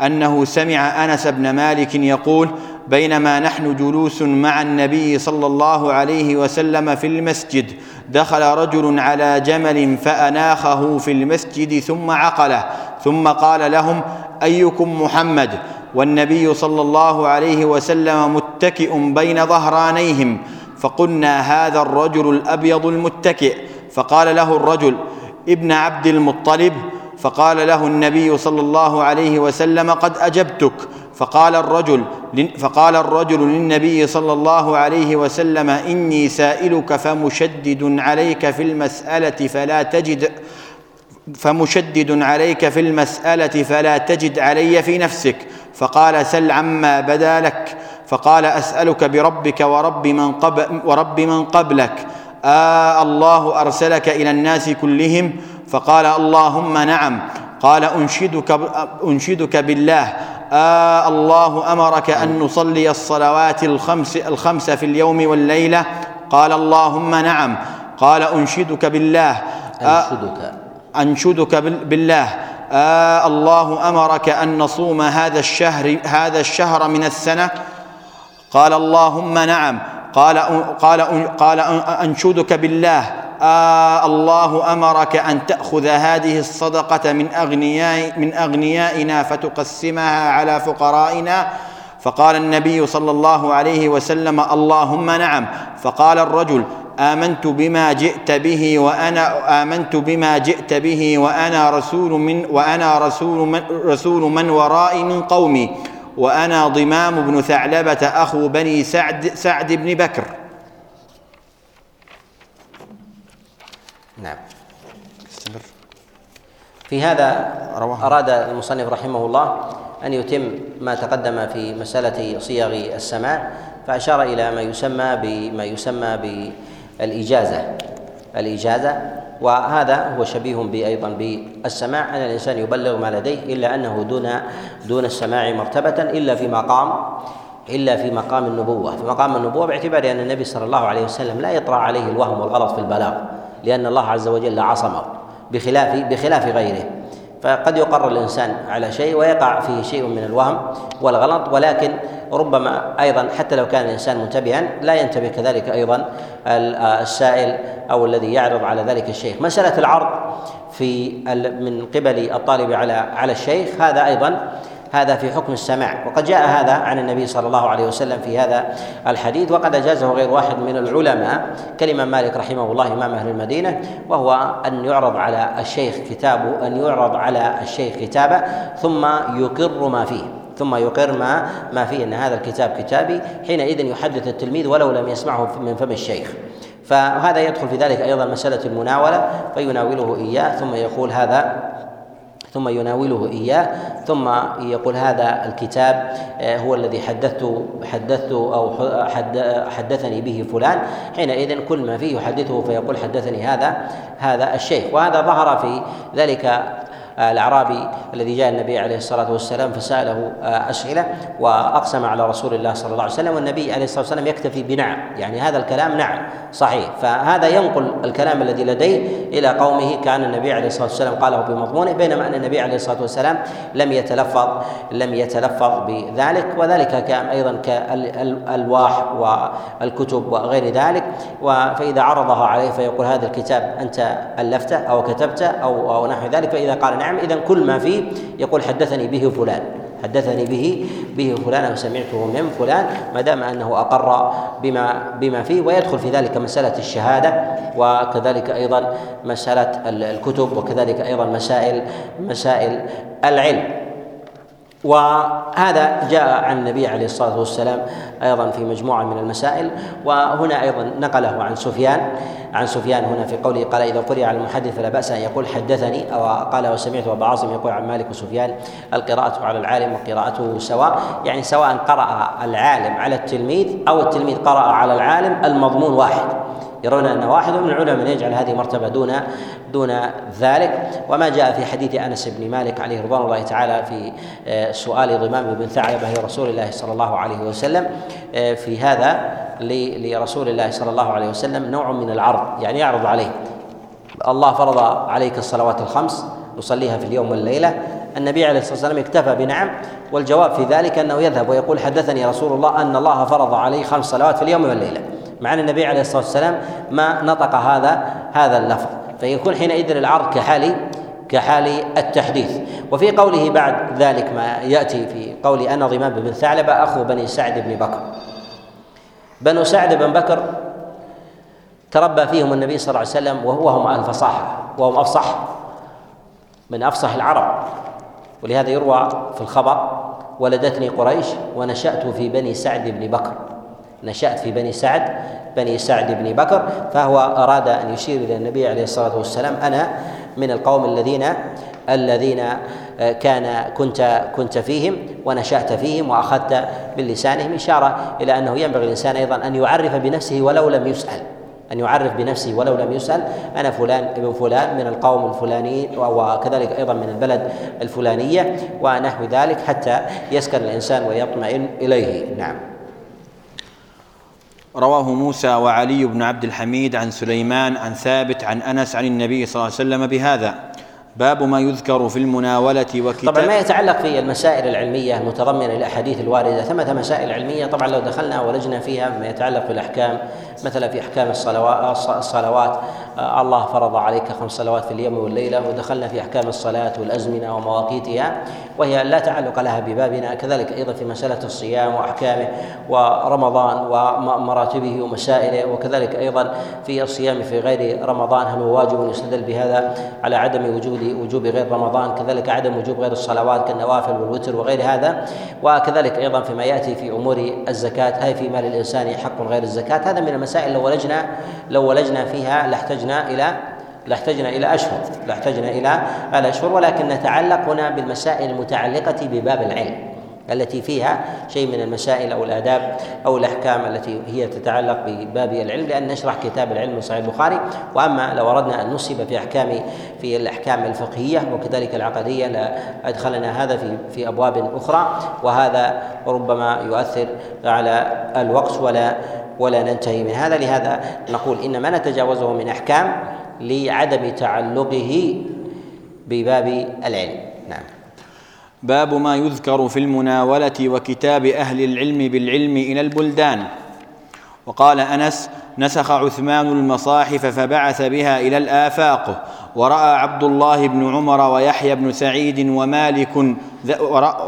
أنه سمع أنس بن مالك يقول بينما نحن جلوس مع النبي صلى الله عليه وسلم في المسجد دخل رجل على جمل فأناخه في المسجد ثم عقله ثم قال لهم أيكم محمد؟ والنبي صلى الله عليه وسلم متكئ بين ظهرانيهم فقلنا هذا الرجل الأبيض المتكئ. فقال له الرجل ابن عبد المطلب فقال له النبي صلى الله عليه وسلم قد أجبتك. فقال الرجل فقال الرجل للنبي صلى الله عليه وسلم إني سائلك فمشدد عليك في المسألة فلا تجد فمشدد عليك في المسألة فلا تجد علي في نفسك. فقال سل عما بدا لك. فقال أسألك بربك ورب من قبل ورب من قبلك. آه الله أرسلك إلى الناس كلهم فقال اللهم نعم. قال أنشدك أنشدك بالله. آه الله أمرك أن نصلي الصلوات الخمس الخمس في اليوم والليلة. قال اللهم نعم. قال أنشدك بالله.
آه أنشدك.
أنشدك بالله. آه الله أمرك أن نصوم هذا الشهر هذا الشهر من السنة. قال اللهم نعم. قال قال قال أنشدك بالله. آه الله أمرك أن تأخذ هذه الصدقة من اغنياء من أغنيائنا فتقسمها على فقرائنا. فقال النبي صلى الله عليه وسلم اللهم نعم. فقال الرجل آمنت بما جئت به وأنا آمنت بما جئت به وأنا رسول من وأنا رسول من رسول من ورائي من قومي. وأنا ضمام بن ثعلبة أخو بني سعد سعد بن بكر.
نعم. في هذا أراد المصنف رحمه الله أن يتم ما تقدم في مسألة صيغ السماع فأشار إلى ما يسمى بما يسمى بالإجازة. الإجازة وهذا هو شبيه أيضا بالسماع. أن الإنسان يبلغ ما لديه إلا أنه دون دون السماع مرتبة إلا في مقام إلا في مقام النبوة. في مقام النبوة باعتبار أن النبي صلى الله عليه وسلم لا يطرأ عليه الوهم والغلط في البلاغ. لأن الله عز وجل عصمه بخلاف بخلاف غيره. فقد يقر الإنسان على شيء ويقع فيه شيء من الوهم والغلط ولكن ربما أيضا حتى لو كان الإنسان منتبها لا ينتبه كذلك أيضا السائل أو الذي يعرض على ذلك الشيخ. مسألة العرض في من قبل الطالب على على الشيخ هذا أيضا هذا في حكم السماع. وقد جاء هذا عن النبي صلى الله عليه وسلم في هذا الحديث وقد أجازه غير واحد من العلماء. كالامام مالك رحمه الله إمام أهل المدينة وهو أن يعرض على الشيخ كتابه أن يعرض على الشيخ كتابه ثم يقر ما فيه. ثم يقر ما ما فيه أن هذا الكتاب كتابي. حينئذ يحدث التلميذ ولو لم يسمعه من فم الشيخ. فهذا يدخل في ذلك أيضا مسألة المناولة فيناوله إياه ثم يقول هذا ثم يناوله إياه ثم يقول هذا الكتاب آه، هو الذي حدثت حدثت أو حدثني به فلان. حينئذ كل ما فيه يحدثه فيقول حدثني هذا هذا الشيخ. وهذا ظهر في ذلك الأعرابي الذي جاء النبي عليه الصلاة والسلام فسأله آه، أسئلة وأقسم على رسول الله صلى الله عليه وسلم والنبي عليه الصلاة والسلام يكتفي بنعم يعني هذا الكلام نعم صحيح. فهذا ينقل الكلام الذي لديه إلى قومه كأن النبي عليه الصلاة والسلام قاله بمضمونه بينما أن النبي عليه الصلاة والسلام لم يتلفظ لم يتلفظ بذلك وذلك كأن أيضا كالالواح والكتب وغير ذلك. فاذا عرضها عليه فيقول هذا الكتاب أنت ألفته أو كتبته أو أو نحو ذلك. فإذا قال نعم اذا كل ما فيه يقول حدثني به فلان حدثني به به فلان وسمعته من فلان ما دام أنه أقر بما بما فيه ويدخل في ذلك مسألة الشهادة وكذلك أيضا مسألة الكتب وكذلك أيضا مسائل مسائل العلم. وهذا جاء عن النبي عليه الصلاة والسلام أيضا في مجموعة من المسائل وهنا أيضا نقله عن سفيان عن سفيان هنا في قوله قال إذا قرئ على المحدث فلا بأس أن يقول حدثني أو قال وسمعت أبا عاصم يقول عن مالك وسفيان القراءة على العالم وقراءته سواء يعني سواء قرأ العالم على التلميذ أو التلميذ قرأ على العالم المضمون واحد. يرون أن واحد من العلماء من يجعل هذه مرتبه دون دون ذلك. وما جاء في حديث أنس بن مالك عليه رضوان الله تعالى في آه، سؤال ضمام بن ثعلبة لرسول الله صلى الله عليه وسلم آه، في هذا لرسول الله صلى الله عليه وسلم نوع من العرض يعني يعرض عليه. الله فرض عليك الصلوات الخمس نصليها في اليوم والليلة. النبي عليه الصلاة والسلام اكتفى بنعم. والجواب في ذلك أنه يذهب ويقول حدثني رسول الله أن الله فرض عليه خمس صلوات في اليوم والليلة. مع أن النبي عليه الصلاة والسلام ما نطق هذا هذا اللفظ. فيكون حينئذ العرض كحال كحال التحديث. وفي قوله بعد ذلك ما يأتي في قول أنا ضمام بن ثعلبه أخو بني سعد بن بكر. بنو سعد بن بكر تربى فيهم النبي صلى الله عليه وسلم وهو هم الفصاحه وهم أفصح من أفصح العرب. ولهذا يروى في الخبر ولدتني قريش ونشأت في بني سعد بن بكر. نشأت في بني سعد بني سعد بن بكر فهو أراد أن يشير إلى النبي عليه الصلاة والسلام أنا من القوم الذين الذين آه، كان كنت كنت فيهم ونشأت فيهم وأخذت من لسانهم إشارة إلى أنه ينبغي الإنسان أيضا أن يعرف بنفسه ولو لم يسأل. أن يعرف بنفسه ولو لم يسأل أنا فلان ابن فلان من القوم الفلانيين وكذلك أيضا من البلد الفلانية ونحو ذلك حتى يسكن الإنسان ويطمئن إليه. نعم.
رواه موسى وعلي بن عبد الحميد عن سليمان عن ثابت عن أنس عن النبي صلى الله عليه وسلم بهذا. باب ما يذكر في المناولة وكتاب
طبعا ما يتعلق في المسائل العلمية المتضمنة للأحاديث الواردة. ثمة مسائل علمية طبعا لو دخلنا ولجنا فيها ما يتعلق بالأحكام مثلا في أحكام الصلوات. الله فرض عليك خمس صلوات في اليوم والليلة ودخلنا في أحكام الصلاة والأزمنة ومواقيتها وهي لا تعلق لها ببابنا كذلك أيضا في مسألة الصيام وأحكامه ورمضان ومراتبه ومسائله وكذلك أيضا في الصيام في غير رمضان هل هو واجب يستدل بهذا على عدم وجود وجوب غير رمضان كذلك عدم وجوب غير الصلوات كالنوافل والوتر وغير هذا وكذلك أيضا فيما يأتي في أمور الزكاة هل في مال الإنسان حق غير الزكاة هذا من المسائل لو ولجنا لو ولجنا فيها لاحتجنا إلى لاحتجنا إلى أشهر لاحتجنا إلى الأشهر ولكن نتعلق هنا بالمسائل المتعلقة بباب العلم التي فيها شيء من المسائل أو الآداب أو الأحكام التي هي تتعلق بباب العلم لأن نشرح كتاب العلم من صحيح البخاري. وأما لو أردنا أن نصب في أحكام في الأحكام الفقهية وكذلك العقدية لادخلنا هذا في في أبواب أخرى. وهذا ربما يؤثر على الوقت ولا ولا ننتهي من هذا. لهذا نقول إن ما نتجاوزه من أحكام لعدم تعلقه بباب العلم.
باب ما يذكر في المناولة وكتاب أهل العلم بالعلم إلى البلدان. وقال أنس نسخ عثمان المصاحف فبعث بها إلى الآفاق ورأى عبد الله بن عمر ويحيى بن سعيد ومالك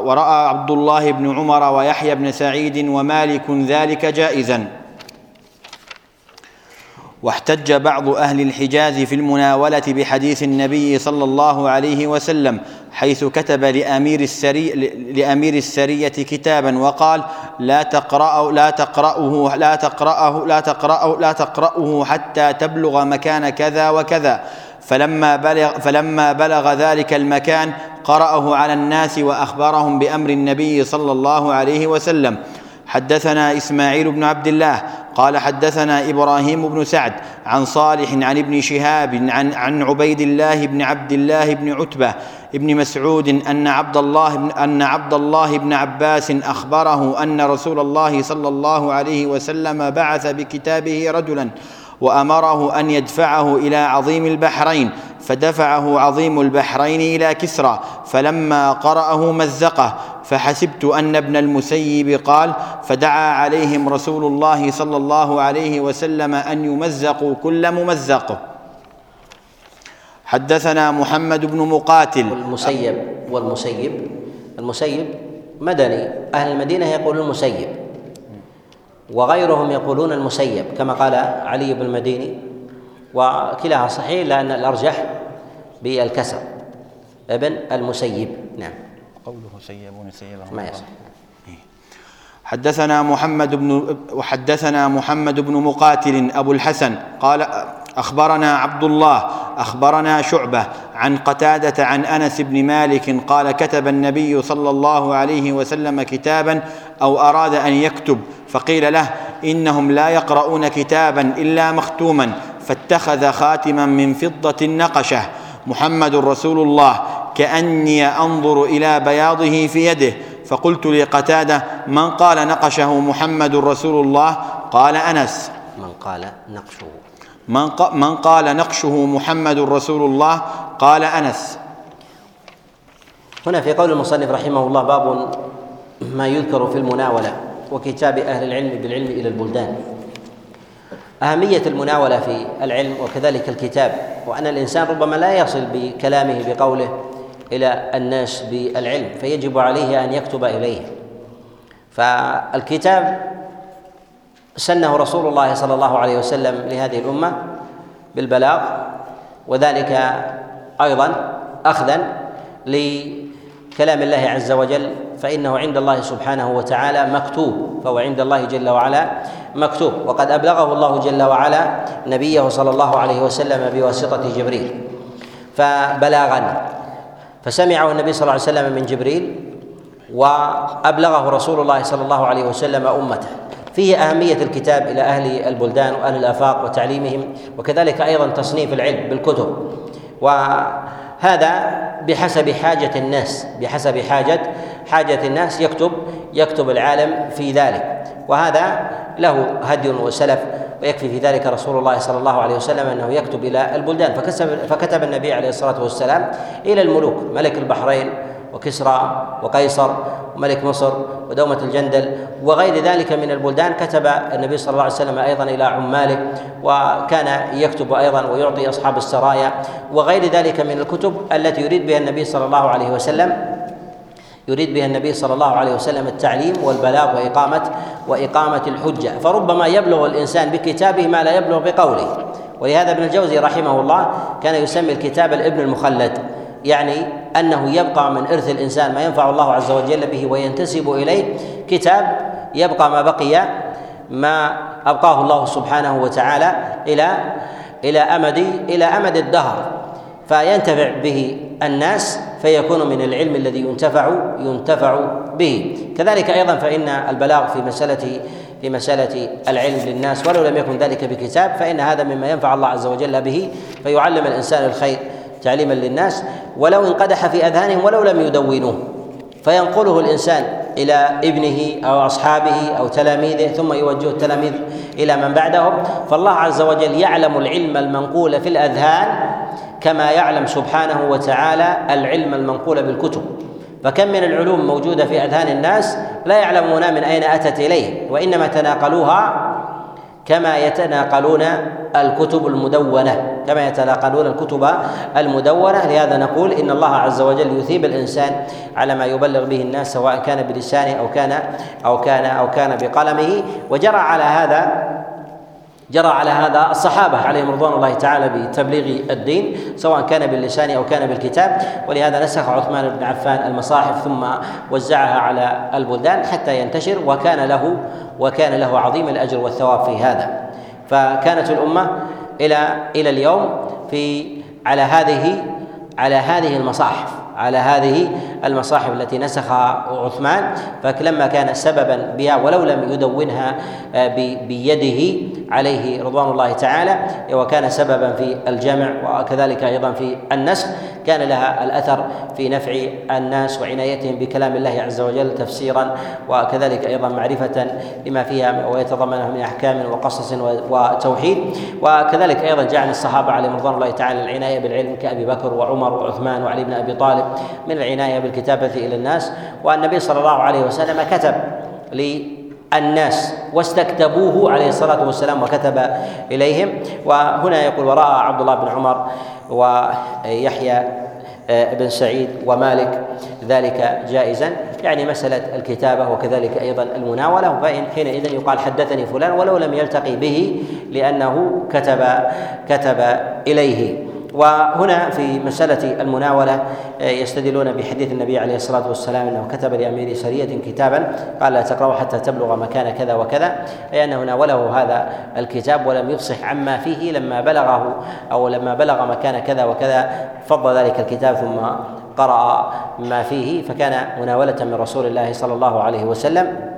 ورأى عبد الله بن عمر ويحيى بن سعيد ومالك ذلك جائزا. واحتج بعض أهل الحجاز في المناولة بحديث النبي صلى الله عليه وسلم حيث كتب لأمير السري لأمير السرية كتابا وقال لا تقرأه لا تقرأه لا تقرأه لا تقرأه لا تقرأه حتى تبلغ مكان كذا وكذا فلما بلغ فلما بلغ ذلك المكان قرأه على الناس وأخبرهم بأمر النبي صلى الله عليه وسلم. حدثنا إسماعيل بن عبد الله قال حدثنا إبراهيم بن سعد عن صالح عن ابن شهاب عن عن عبيد الله بن عبد الله بن عتبة ابن مسعود أن عبد الله بن أن عبد الله بن عباس أخبره أن رسول الله صلى الله عليه وسلم بعث بكتابه رجلا وأمره أن يدفعه إلى عظيم البحرين فدفعه عظيم البحرين إلى كسرى فلما قرأه مزقه فحسبت أن ابن المسيب قال فدعا عليهم رسول الله صلى الله عليه وسلم أن يمزقوا كل ممزق. حدثنا محمد بن مقاتل.
والمسيب والمسيب المسيب مدني أهل المدينة يقولون المسيب. وغيرهم يقولون المسيب كما قال علي بن المديني. وكلاها صحيح لأن الأرجح بالكسر ابن المسيب. نعم.
قوله سيبون سيبهم
ما يصح.
حدثنا محمد بن وحدثنا محمد بن مقاتل أبو الحسن قال أخبرنا عبد الله أخبرنا شعبة عن قتادة عن أنس بن مالك قال كتب النبي صلى الله عليه وسلم كتابا أو أراد أن يكتب فقيل له إنهم لا يقرؤون كتابا إلا مختوما فاتخذ خاتما من فضة نقشة. محمد رسول الله كأني أنظر إلى بياضه في يده. فقلت لقتادة من قال نقشه محمد رسول الله؟ قال أنس.
من قال نقشه.
من. من قال نقشه محمد رسول الله قال أنس
هنا في قول المصنف رحمه الله باب ما يذكر في المناولة وكتاب أهل العلم بالعلم إلى البلدان أهمية المناولة في العلم وكذلك الكتاب وأن الإنسان ربما لا يصل بكلامه بقوله إلى الناس بالعلم فيجب عليه أن يكتب إليه فالكتاب سنه رسول الله صلى الله عليه وسلم لهذه الأمة بالبلاغ وذلك أيضا اخذا لكلام الله عز وجل فإنه عند الله سبحانه وتعالى مكتوب فهو عند الله جل وعلا مكتوب. وقد أبلغه الله جل وعلا نبيه صلى الله عليه وسلم بواسطة جبريل فبلاغا. فسمعه النبي صلى الله عليه وسلم من جبريل وأبلغه رسول الله صلى الله عليه وسلم أمته. فيه أهمية الكتاب إلى أهل البلدان وأهل الآفاق وتعليمهم وكذلك أيضا تصنيف العلم بالكتب. وهذا بحسب حاجة الناس بحسب حاجة حاجة الناس يكتب يكتب العالم في ذلك. وهذا له هدي وسلف ويكفي في ذلك رسول الله صلى الله عليه وسلم أنه يكتب إلى البلدان. فكتب فكتب النبي عليه الصلاة والسلام إلى الملوك ملك البحرين وكسرى وقيصر وملك مصر ودومة الجندل وغير ذلك من البلدان كتب النبي صلى الله عليه وسلم أيضا إلى عماله وكان يكتب أيضا ويعطي أصحاب السرايا وغير ذلك من الكتب التي يريد بها النبي صلى الله عليه وسلم يريد بها النبي صلى الله عليه وسلم التعليم والبلاغ وإقامة وإقامة الحجة. فربما يبلغ الإنسان بكتابه ما لا يبلغ بقوله. ولهذا ابن الجوزي رحمه الله كان يسمي الكتاب الابن المخلد. يعني أنه يبقى من إرث الإنسان ما ينفع الله عز وجل به وينتسب إليه. كتاب يبقى ما بقي ما أبقاه الله سبحانه وتعالى إلى إلى أمد إلى أمد الدهر. فينتفع به الناس فيكون من العلم الذي ينتفع ينتفع به. كذلك أيضا فإن البلاغ في مسألة في مسألة العلم للناس ولو لم يكن ذلك بكتاب فإن هذا مما ينفع الله عز وجل به فيعلم الإنسان الخير تعليما للناس ولو انقدح في أذهانهم ولو لم يدونوه. فينقله الإنسان إلى ابنه أو أصحابه أو تلاميذه ثم يوجه التلاميذ إلى من بعدهم. فالله عز وجل يعلم العلم المنقول في الأذهان كما يعلم سبحانه وتعالى العلم المنقول بالكتب. فكم من العلوم موجودة في أذهان الناس لا يعلمون من أين أتت إليه وإنما تناقلوها كما يتناقلون الكتب المدونة كما يتناقلون الكتب المدونة. لهذا نقول إن الله عز وجل يثيب الإنسان على ما يبلغ به الناس سواء كان بلسانه أو كان أو كان أو كان بقلمه. وجرى على هذا جرى على هذا الصحابة عليهم رضوان الله تعالى بتبليغ الدين سواء كان باللسان أو كان بالكتاب. ولهذا نسخ عثمان بن عفان المصاحف ثم وزعها على البلدان حتى ينتشر وكان له وكان له عظيم الأجر والثواب في هذا. فكانت الأمة إلى إلى اليوم في على هذه على هذه المصاحف. على هذه المصاحف التي نسخها عثمان فلما كان سببا بها ولو لم يدونها آه، بيده عليه رضوان الله تعالى وكان سببا في الجمع وكذلك أيضا في النسخ. كان لها الأثر في نفع الناس وعنايتهم بكلام الله عز وجل تفسيرا وكذلك أيضا معرفة لما فيها ويتضمنه من أحكام وقصص وتوحيد. وكذلك أيضا جعل الصحابة عليهم رضوان الله تعالى العناية بالعلم كأبي بكر وعمر وعثمان وعلي بن أبي طالب من العناية بالكتابة إلى الناس. والنبي صلى الله عليه وسلم كتب للناس واستكتبوه عليه الصلاة والسلام وكتب إليهم. وهنا يقول وراى عبد الله بن عمر ويحيى آه، بن سعيد ومالك ذلك جائزا. يعني مسألة الكتابة وكذلك أيضا المناولة. فإن حينئذ يقال حدثني فلان ولو لم يلتقي به لأنه كتب كتب إليه. وهنا في مسألة المناولة آه، يستدلون بحديث النبي عليه الصلاة والسلام أنه كتب لأمير سرية كتابا قال لا تقرأوا حتى تبلغ مكان كذا وكذا أي أنه ناوله هذا الكتاب ولم يفصح عما فيه لما بلغه أو لما بلغ مكان كذا وكذا فض ذلك الكتاب ثم قرأ ما فيه فكان مناولة من رسول الله صلى الله عليه وسلم.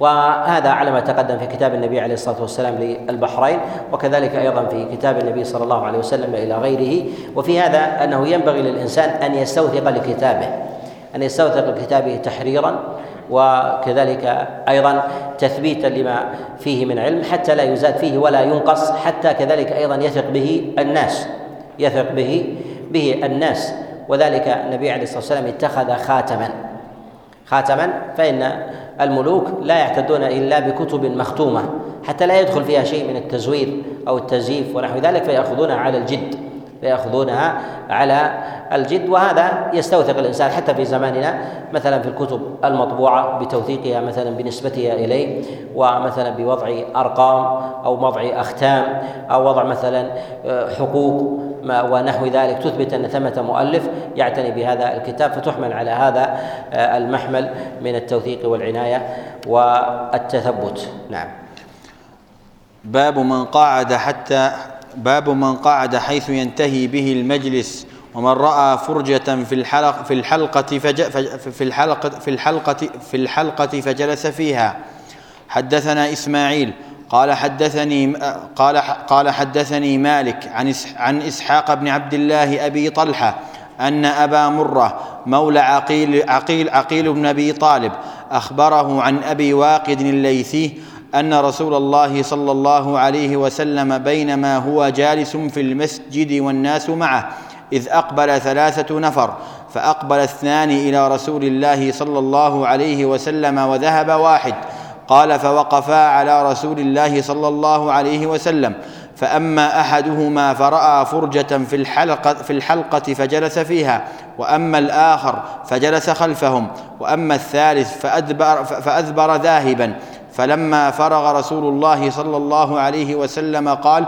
وهذا على ما تقدم في كتاب النبي عليه الصلاة والسلام للبحرين وكذلك أيضا في كتاب النبي صلى الله عليه وسلم إلى غيره. وفي هذا أنه ينبغي للإنسان أن يستوثق لكتابه أن يستوثق لكتابه تحريرا وكذلك أيضا تثبيتا لما فيه من علم حتى لا يزاد فيه ولا ينقص حتى كذلك أيضا يثق به الناس يثق به به الناس. وذلك النبي عليه الصلاة والسلام اتخذ خاتما خاتما فإن الملوك لا يعتدون إلا بكتب مختومة حتى لا يدخل فيها شيء من التزوير أو التزييف ونحو ذلك فيأخذونها على الجد فيأخذونها على الجد وهذا يستوثق الإنسان حتى في زماننا مثلا في الكتب المطبوعة بتوثيقها مثلا بنسبتها إليه ومثلا بوضع أرقام أو وضع أختام أو وضع مثلا آه، حقوق ما ونحو ذلك تثبت أن ثمة مؤلف يعتني بهذا الكتاب فتحمل على هذا آه، المحمل من التوثيق والعناية والتثبت. نعم.
باب من قعد حتى باب من قعد حيث ينتهي به المجلس ومن رأى فرجة في الحلق في الحلقة فج في الحلقة في الحلقة في الحلقة فجلس فيها. حدثنا إسماعيل قال حدثني قال قال حدثني مالك عن عن إسحاق بن عبد الله أبي طلحة أن أبا مرة مولى عقيل عقيل عقيل بن أبي طالب أخبره عن أبي واقد الليثي أن رسول الله صلى الله عليه وسلم بينما هو جالس في المسجد والناس معه إذ أقبل ثلاثة نفر فأقبل اثنان إلى رسول الله صلى الله عليه وسلم وذهب واحد. قال فوقفا على رسول الله صلى الله عليه وسلم. فأما أحدهما فرأى فرجة في الحلقة في الحلقة فجلس فيها. وأما الآخر فجلس خلفهم. وأما الثالث فادبر فاذبر ذاهبا. فلما فرغ رسول الله صلى الله عليه وسلم قال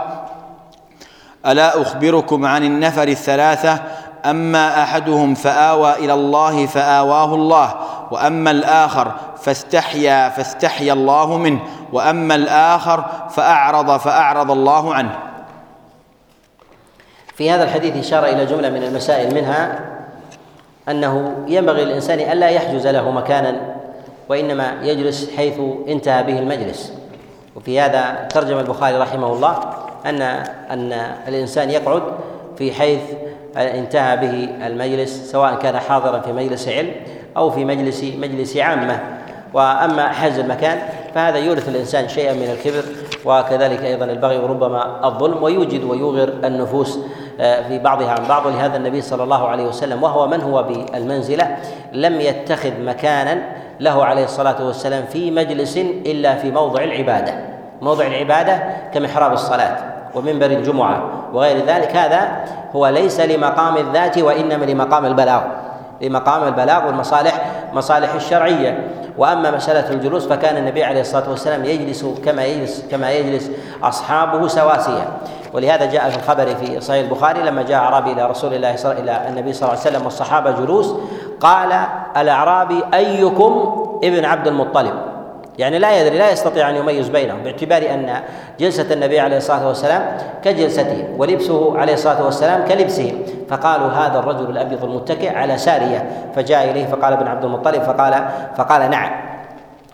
ألا أخبركم عن النفر الثلاثة؟ أما أحدهم فآوى إلى الله فآواه الله وأما الآخر فاستحيا فاستحيا الله منه وأما الآخر فأعرض فأعرض الله عنه.
في هذا الحديث إشارة إلى جملة من المسائل منها أنه ينبغي للإنسان ألا يحجز له مكانا وإنما يجلس حيث انتهى به المجلس. وفي هذا ترجم البخاري رحمه الله أن أن الإنسان يقعد في حيث انتهى به المجلس سواء كان حاضرا في مجلس علم أو في مجلس مجلس عامة. وأما حجز المكان فهذا يورث الإنسان شيئا من الكبر وكذلك أيضا البغي وربما الظلم ويوجد ويوغر النفوس آه، في بعضها عن بعض. ولهذا النبي صلى الله عليه وسلم وهو من هو بالمنزلة لم يتخذ مكانا له عليه الصلاة والسلام في مجلس إلا في موضع العبادة. موضع العبادة كمحراب الصلاة ومنبر الجمعة. وغير ذلك هذا هو ليس لمقام الذات وإنما لمقام البلاغ. لمقام البلاغ والمصالح مصالح الشرعية. وأما مسألة الجلوس فكان النبي عليه الصلاة والسلام يجلس كما يجلس كما يجلس أصحابه سواسيا ولهذا جاء في الخبر في صحيح البخاري لما جاء أعرابي إلى رسول الله صلى إلى النبي صلى الله عليه وسلم والصحابة جلوس قال الأعرابي أيكم ابن عبد المطلب؟ يعني لا يدري لا يستطيع أن يميز بينهم باعتبار أن جلسة النبي عليه الصلاة والسلام كجلسته ولبسه عليه الصلاة والسلام كلبسه. فقالوا هذا الرجل الأبيض المتكئ على سارية فجاء إليه فقال ابن عبد المطلب فقال فقال نعم.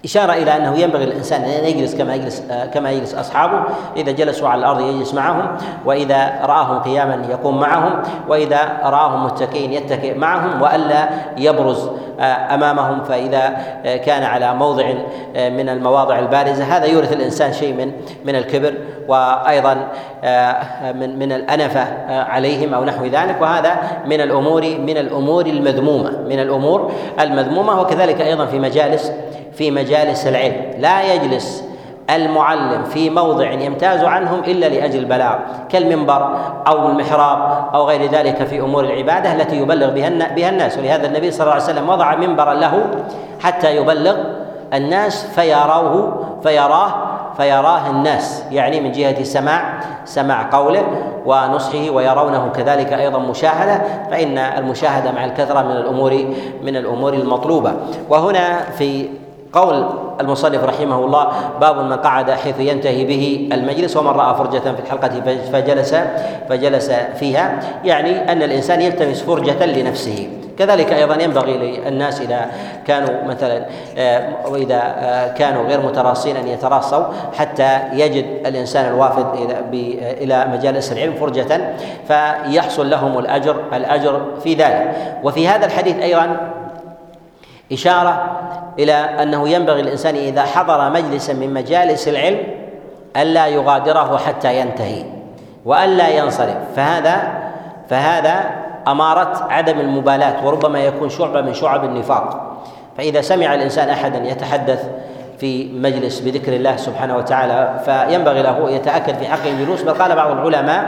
إشارة إلى أنه ينبغي للإنسان أن يجلس كما يجلس كما يجلس أصحابه إذا جلسوا على الأرض يجلس معهم وإذا رآهم قياما يقوم معهم وإذا رآهم متكئين يتكئ معهم وألا يبرز أمامهم فإذا كان على موضع من المواضع البارزة. هذا يورث الإنسان شيء من من الكبر وأيضا من من الأنفة عليهم أو نحو ذلك. وهذا من الأمور من الأمور المذمومة من الأمور المذمومة. وكذلك أيضا في مجالس في مجالس العلم. لا يجلس المعلم في موضع يمتاز عنهم إلا لأجل البلاغ كالمنبر أو المحراب أو غير ذلك في أمور العبادة التي يبلغ بها بها الناس. ولهذا النبي صلى الله عليه وسلم وضع منبرا له حتى يبلغ الناس فيروه فيراه فيراه الناس. يعني من جهة سماع سماع قوله ونصحه ويرونه كذلك أيضا مشاهدة فإن المشاهدة مع الكثرة من الأمور من الأمور المطلوبة. وهنا في قول المصنف رحمه الله باب من قعد حيث ينتهي به المجلس ومن رأى فرجة في الحلقة فجلس فجلس فيها. يعني أن الإنسان يلتمس فرجة لنفسه. كذلك أيضا ينبغي للناس إذا كانوا مثلا آه، وإذا آه، كانوا غير متراصين أن يتراصوا حتى يجد الإنسان الوافد إلى إلى مجالس العلم فرجة فيحصل لهم الأجر الأجر في ذلك. وفي هذا الحديث أيضا إشارة إلى أنه ينبغي الإنسان إذا حضر مجلسا من مجالس العلم ألا يغادره حتى ينتهي وألا ينصرف. فهذا فهذا أمارة عدم المبالاة وربما يكون شعبة من شعب النفاق. فإذا سمع الإنسان أحدا يتحدث في مجلس بذكر الله سبحانه وتعالى فينبغي له يتأكد في حقه الجلوس بل قال بعض العلماء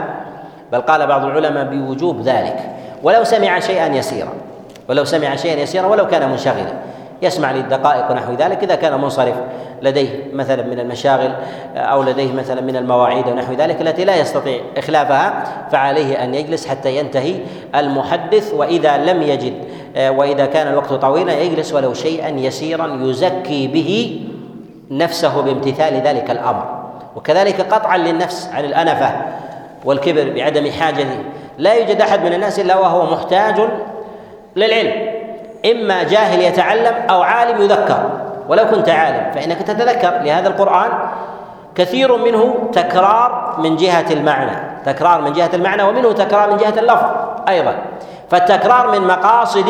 بل قال بعض العلماء بوجوب ذلك. ولو سمع شيئا يسيرا. ولو سمع شيئا يسيرا ولو كان منشغلا. يسمع للدقائق ونحو ذلك. إذا كان منصرف لديه مثلا من المشاغل أو لديه مثلا من المواعيد ونحو ذلك التي لا يستطيع إخلافها فعليه أن يجلس حتى ينتهي المحدث. وإذا لم يجد وإذا كان الوقت طويلا يجلس ولو شيئا يسيرا يزكي به نفسه بامتثال ذلك الأمر. وكذلك قطعا للنفس عن الأنفة والكبر بعدم حاجته. لا يوجد أحد من الناس إلا وهو محتاج للعلم. إما جاهل يتعلم أو عالم يذكر. ولو كنت عالم فإنك تتذكر. لهذا القرآن كثير منه تكرار من جهة المعنى. تكرار من جهة المعنى ومنه تكرار من جهة اللفظ أيضا. فالتكرار من مقاصد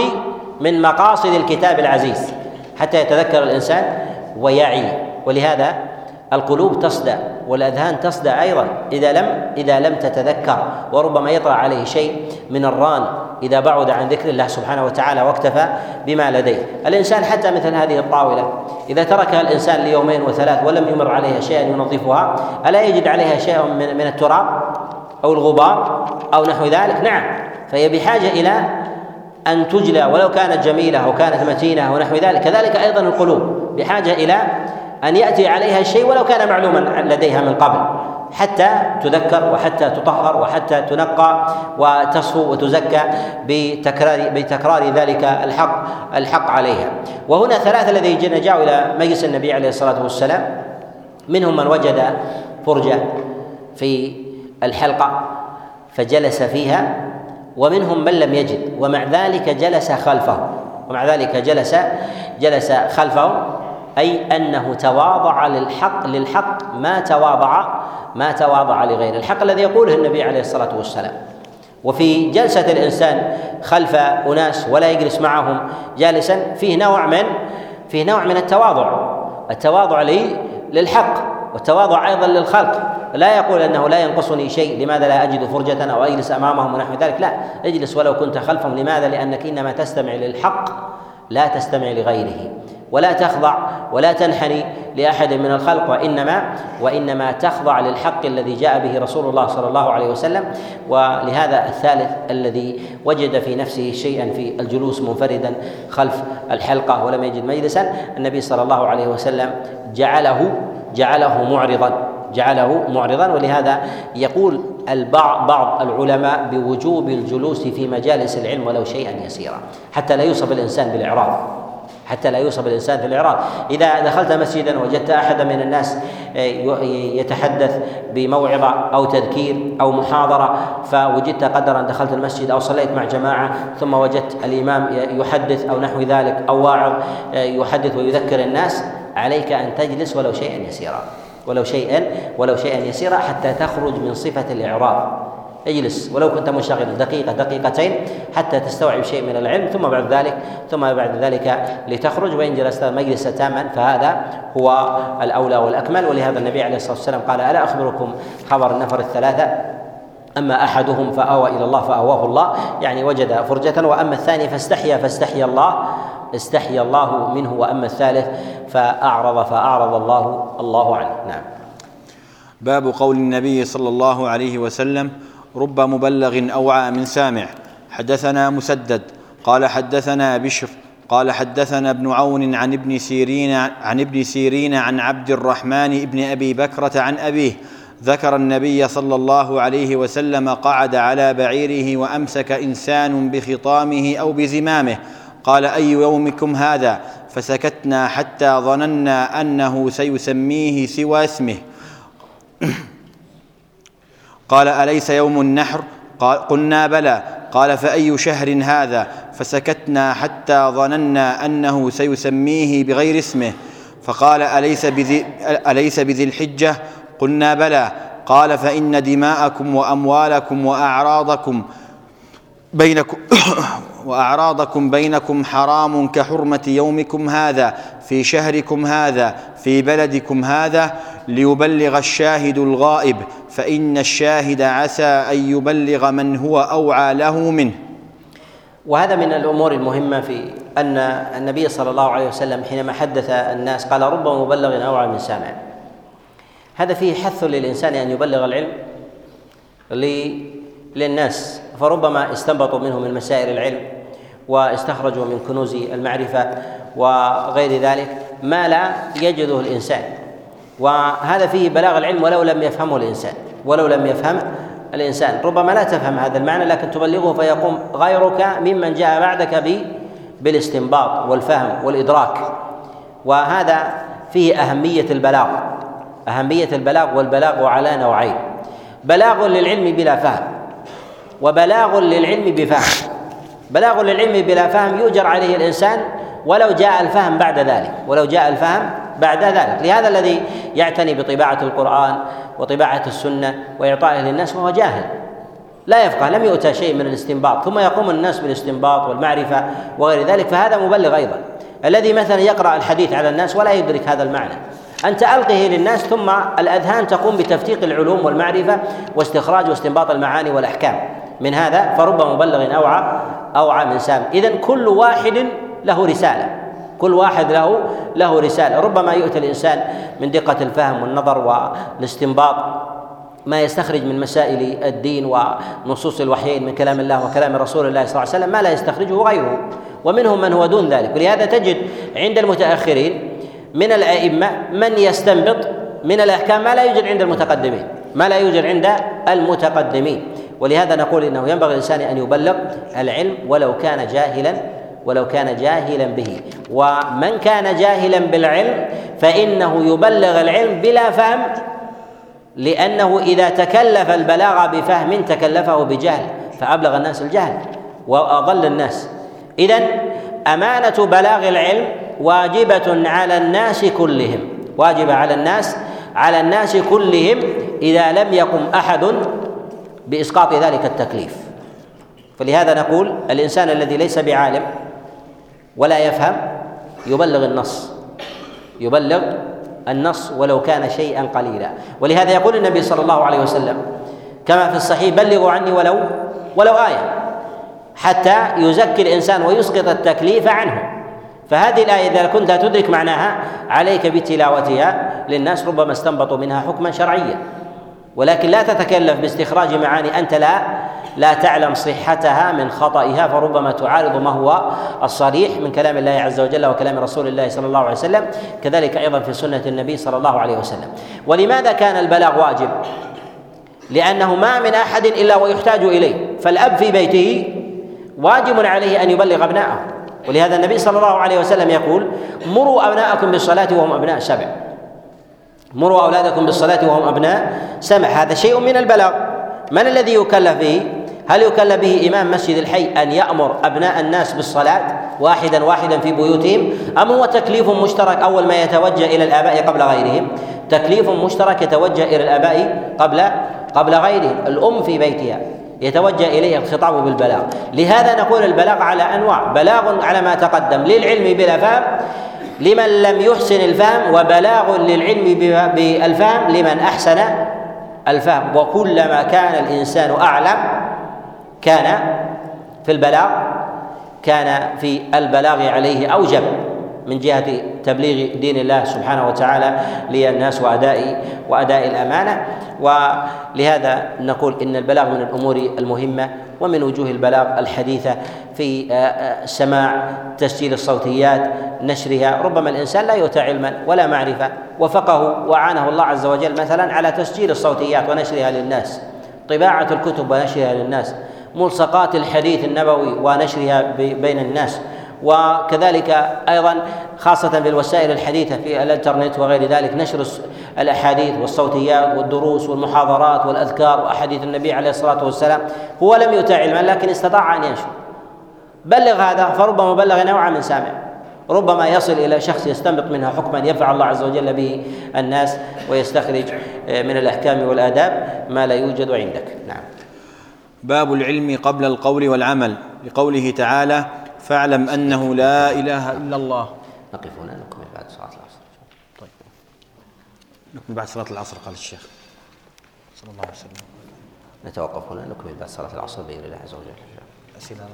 من مقاصد الكتاب العزيز. حتى يتذكر الإنسان ويعي. ولهذا القلوب تصدأ والأذهان تصدأ أيضا إذا لم إذا لم تتذكر وربما يطرأ عليه شيء من الران إذا بعد عن ذكر الله سبحانه وتعالى واكتفى بما لديه. الإنسان حتى مثل هذه الطاولة إذا تركها الإنسان ليومين وثلاث ولم يمر عليها شيئا ينظفها ألا يجد عليها شيء من, من التراب أو الغبار أو نحو ذلك؟ نعم. فهي بحاجة إلى أن تجلى ولو كانت جميلة أو كانت متينة ونحو ذلك. كذلك أيضا القلوب بحاجة إلى أن يأتي عليها الشيء ولو كان معلوما لديها من قبل حتى تذكر وحتى تطهر وحتى تنقى وتصفو وتزكى بتكرار بتكرار ذلك الحق الحق عليها. وهنا ثلاثة الذين جاءوا إلى مجلس النبي عليه الصلاة والسلام. منهم من وجد فرجة في الحلقة فجلس فيها ومنهم من لم يجد ومع ذلك جلس خلفه ومع ذلك جلس جلس خلفه. أي أنه تواضع للحق للحق ما تواضع ما تواضع لغيره الحق الذي يقوله النبي عليه الصلاة والسلام. وفي جلسة الإنسان خلف أناس ولا يجلس معهم جالسا فيه نوع من فيه نوع من التواضع. التواضع للحق والتواضع أيضا للخلق. لا يقول أنه لا ينقصني شيء لماذا لا أجد فرجة أو أجلس أمامهم ونحو ذلك؟ لا أجلس ولو كنت خلفهم. لماذا؟ لأنك إنما تستمع للحق لا تستمع لغيره. ولا تخضع ولا تنحني لأحد من الخلق وإنما وإنما تخضع للحق الذي جاء به رسول الله صلى الله عليه وسلم. ولهذا الثالث الذي وجد في نفسه شيئا في الجلوس منفردا خلف الحلقة ولم يجد مجلسا النبي صلى الله عليه وسلم جعله جعله معرضا جعله معرضا. ولهذا يقول البعض بعض العلماء بوجوب الجلوس في مجالس العلم ولو شيئا يسيرا حتى لا يوصف الإنسان بالإعراض. حتى لا يوصف الإنسان في الإعراض. إذا دخلت مسجدا وجدت احدا من الناس آه، يتحدث بموعظة أو تذكير أو محاضرة فوجدت قدرا دخلت المسجد أو صليت مع جماعة ثم وجدت الإمام يحدث أو نحو ذلك أو واعظ آه، يحدث ويذكر الناس عليك أن تجلس ولو شيئا يسيرا ولو شيئا ولو شيئا يسيرا حتى تخرج من صفة الإعراض. اجلس ولو كنت منشغلا دقيقة دقيقتين حتى تستوعب شيء من العلم ثم بعد ذلك ثم بعد ذلك لتخرج. وإن جلست مجلسا تاما فهذا هو الأولى والأكمل. ولهذا النبي عليه الصلاة والسلام قال ألا أخبركم خبر النفر الثلاثة؟ أما أحدهم فآوى إلى الله فآواه الله. يعني وجد فرجة. وأما الثاني فاستحيا فاستحيا الله استحيا الله منه. وأما الثالث فأعرض فأعرض الله الله عنه. نعم.
باب قول النبي صلى الله عليه وسلم رب مبلغ أوعى من سامع. حدثنا مسدد قال حدثنا بشر قال حدثنا ابن عون عن ابن سيرين عن ابن سيرين عن عبد الرحمن بن أبي بكرة عن أبيه ذكر النبي صلى الله عليه وسلم قعد على بعيره وأمسك إنسان بخطامه أو بزمامه. قال أي يومكم هذا؟ فسكتنا حتى ظننا أنه سيسميه سوى اسمه. قال أليس يوم النحر؟ قال قلنا بلى. قال فأي شهر هذا؟ فسكتنا حتى ظننا أنه سيسميه بغير اسمه. فقال أليس بذي, أليس بذي الحجة؟ قلنا بلى. قال فإن دماءكم وأموالكم وأعراضكم بينكم وأعراضكم بينكم حرام كحرمة يومكم هذا في شهركم هذا في بلدكم هذا ليبلغ الشاهد الغائب فإن الشاهد عسى أن يبلغ من هو أوعى له منه.
وهذا من الأمور المهمة في أن النبي صلى الله عليه وسلم حينما حدث الناس قال رب مبلغ أوعى من سامع. هذا فيه حث للإنسان أن يبلغ العلم للناس فربما استنبطوا منه من مسائل العلم واستخرجوا من كنوز المعرفة وغير ذلك ما لا يجده الإنسان. وهذا فيه بلاغ العلم ولو لم يفهمه الإنسان ولو لم يفهم الإنسان. ربما لا تفهم هذا المعنى لكن تبلغه فيقوم غيرك ممن جاء بعدك بالاستنباط والفهم والإدراك. وهذا فيه أهمية البلاغ أهمية البلاغ والبلاغ على نوعين. بلاغ للعلم بلا فهم وبلاغ للعلم بفهم. بلاغ للعلم بلا فهم يؤجر عليه الإنسان ولو جاء الفهم بعد ذلك ولو جاء الفهم بعد ذلك. لهذا الذي يعتني بطباعة القرآن وطباعة السنة وإعطائه للناس وهو جاهل. لا يفقه لم يؤتى شيء من الاستنباط ثم يقوم الناس بالاستنباط والمعرفة وغير ذلك فهذا مبلغ أيضا. الذي مثلا يقرأ الحديث على الناس ولا يدرك هذا المعنى. أنت ألقه للناس ثم الأذهان تقوم بتفتيق العلوم والمعرفة واستخراج واستنباط المعاني والأحكام. من هذا فرب مبلغ أوعى أوعى من سام إذا كل واحد له رسالة. كل واحد له له رسالة. ربما يؤتى الإنسان من دقة الفهم والنظر والاستنباط ما يستخرج من مسائل الدين ونصوص الوحيين من كلام الله وكلام رسول الله صلى الله عليه وسلم ما لا يستخرجه غيره. ومنهم من هو دون ذلك. ولهذا تجد عند المتأخرين من الأئمة من يستنبط من الأحكام ما لا يوجد عند المتقدمين. ما لا يوجد عند المتقدمين. ولهذا نقول إنه ينبغي الإنسان أن يبلغ العلم ولو كان جاهلا ولو كان جاهلا به. ومن كان جاهلا بالعلم فإنه يبلغ العلم بلا فهم لأنه إذا تكلف البلاغ بفهم تكلفه بجهل فأبلغ الناس الجهل وأضل الناس. إذا أمانة بلاغ العلم واجبة على الناس كلهم واجبة على الناس على الناس كلهم إذا لم يقم أحد بإسقاط ذلك التكليف. فلهذا نقول الإنسان الذي ليس بعالم ولا يفهم يبلغ النص. يبلغ النص ولو كان شيئا قليلا. ولهذا يقول النبي صلى الله عليه وسلم كما في الصحيح بلغوا عني ولو ولو آية. حتى يزكي الإنسان ويسقط التكليف عنه. فهذه الآية إذا كنت تدرك معناها عليك بتلاوتها للناس ربما استنبطوا منها حكما شرعيا. ولكن لا تتكلف باستخراج معاني أنت لا لا تعلم صحتها من خطئها فربما تعارض ما هو الصريح من كلام الله عز وجل وكلام رسول الله صلى الله عليه وسلم كذلك أيضا في سنة النبي صلى الله عليه وسلم. ولماذا كان البلاغ واجب؟ لأنه ما من أحد إلا ويحتاج إليه. فالأب في بيته واجب عليه أن يبلغ أبناءه. ولهذا النبي صلى الله عليه وسلم يقول مروا أبناءكم بالصلاة وهم أبناء سبع مروا أولادكم بالصلاة وهم أبناء. سبع هذا شيء من البلاغ. من الذي يكلف به؟ هل يكلف به إمام مسجد الحي أن يأمر أبناء الناس بالصلاة واحدا واحدا في بيوتهم؟ أم هو تكليف مشترك أول ما يتوجه إلى الآباء قبل غيرهم؟ تكليف مشترك يتوجه إلى الآباء قبل قبل غيرهم. الأم في بيتها يتوجه إليه الخطاب بالبلاغ. لهذا نقول البلاغ على أنواع. بلاغ على ما تقدم للعلم بلا فهم لمن لم يحسن الفهم وبلاغ للعلم بالفهم لمن أحسن الفهم. وكلما كان الإنسان أعلم كان في البلاغ كان في البلاغ عليه أوجب. من جهة تبليغ دين الله سبحانه وتعالى للناس واداء واداء الأمانة. ولهذا نقول إن البلاغ من الأمور المهمة ومن وجوه البلاغ الحديثة في آه، آه، سماع تسجيل الصوتيات نشرها. ربما الإنسان لا يؤتى علما ولا معرفة. وفقه وعانه الله عز وجل مثلا على تسجيل الصوتيات ونشرها للناس. طباعة الكتب ونشرها للناس. ملصقات الحديث النبوي ونشرها بين الناس. وكذلك أيضا خاصة في الوسائل الحديثة في الإنترنت وغير ذلك نشر الأحاديث والصوتيات والدروس والمحاضرات والأذكار وأحاديث النبي عليه الصلاة والسلام. هو لم يؤتى علما لكن استطاع أن ينشر. بلغ هذا فربما بلغ نوعا من سامع. ربما يصل إلى شخص يستنبط منها حكما ينفع الله عز وجل به الناس ويستخرج من الأحكام والآداب ما لا يوجد عندك. نعم.
باب العلم قبل القول والعمل لقوله تعالى فاعلم أنه لا إله إلا الله.
نقف هنا نكمل بعد صلاة العصر.
طيب. نكمل بعد صلاة العصر قال الشيخ. صلى الله عليه وسلم.
نتوقف هنا نكمل بعد صلاة العصر بإذن الله عز وجل.
أسئلة؟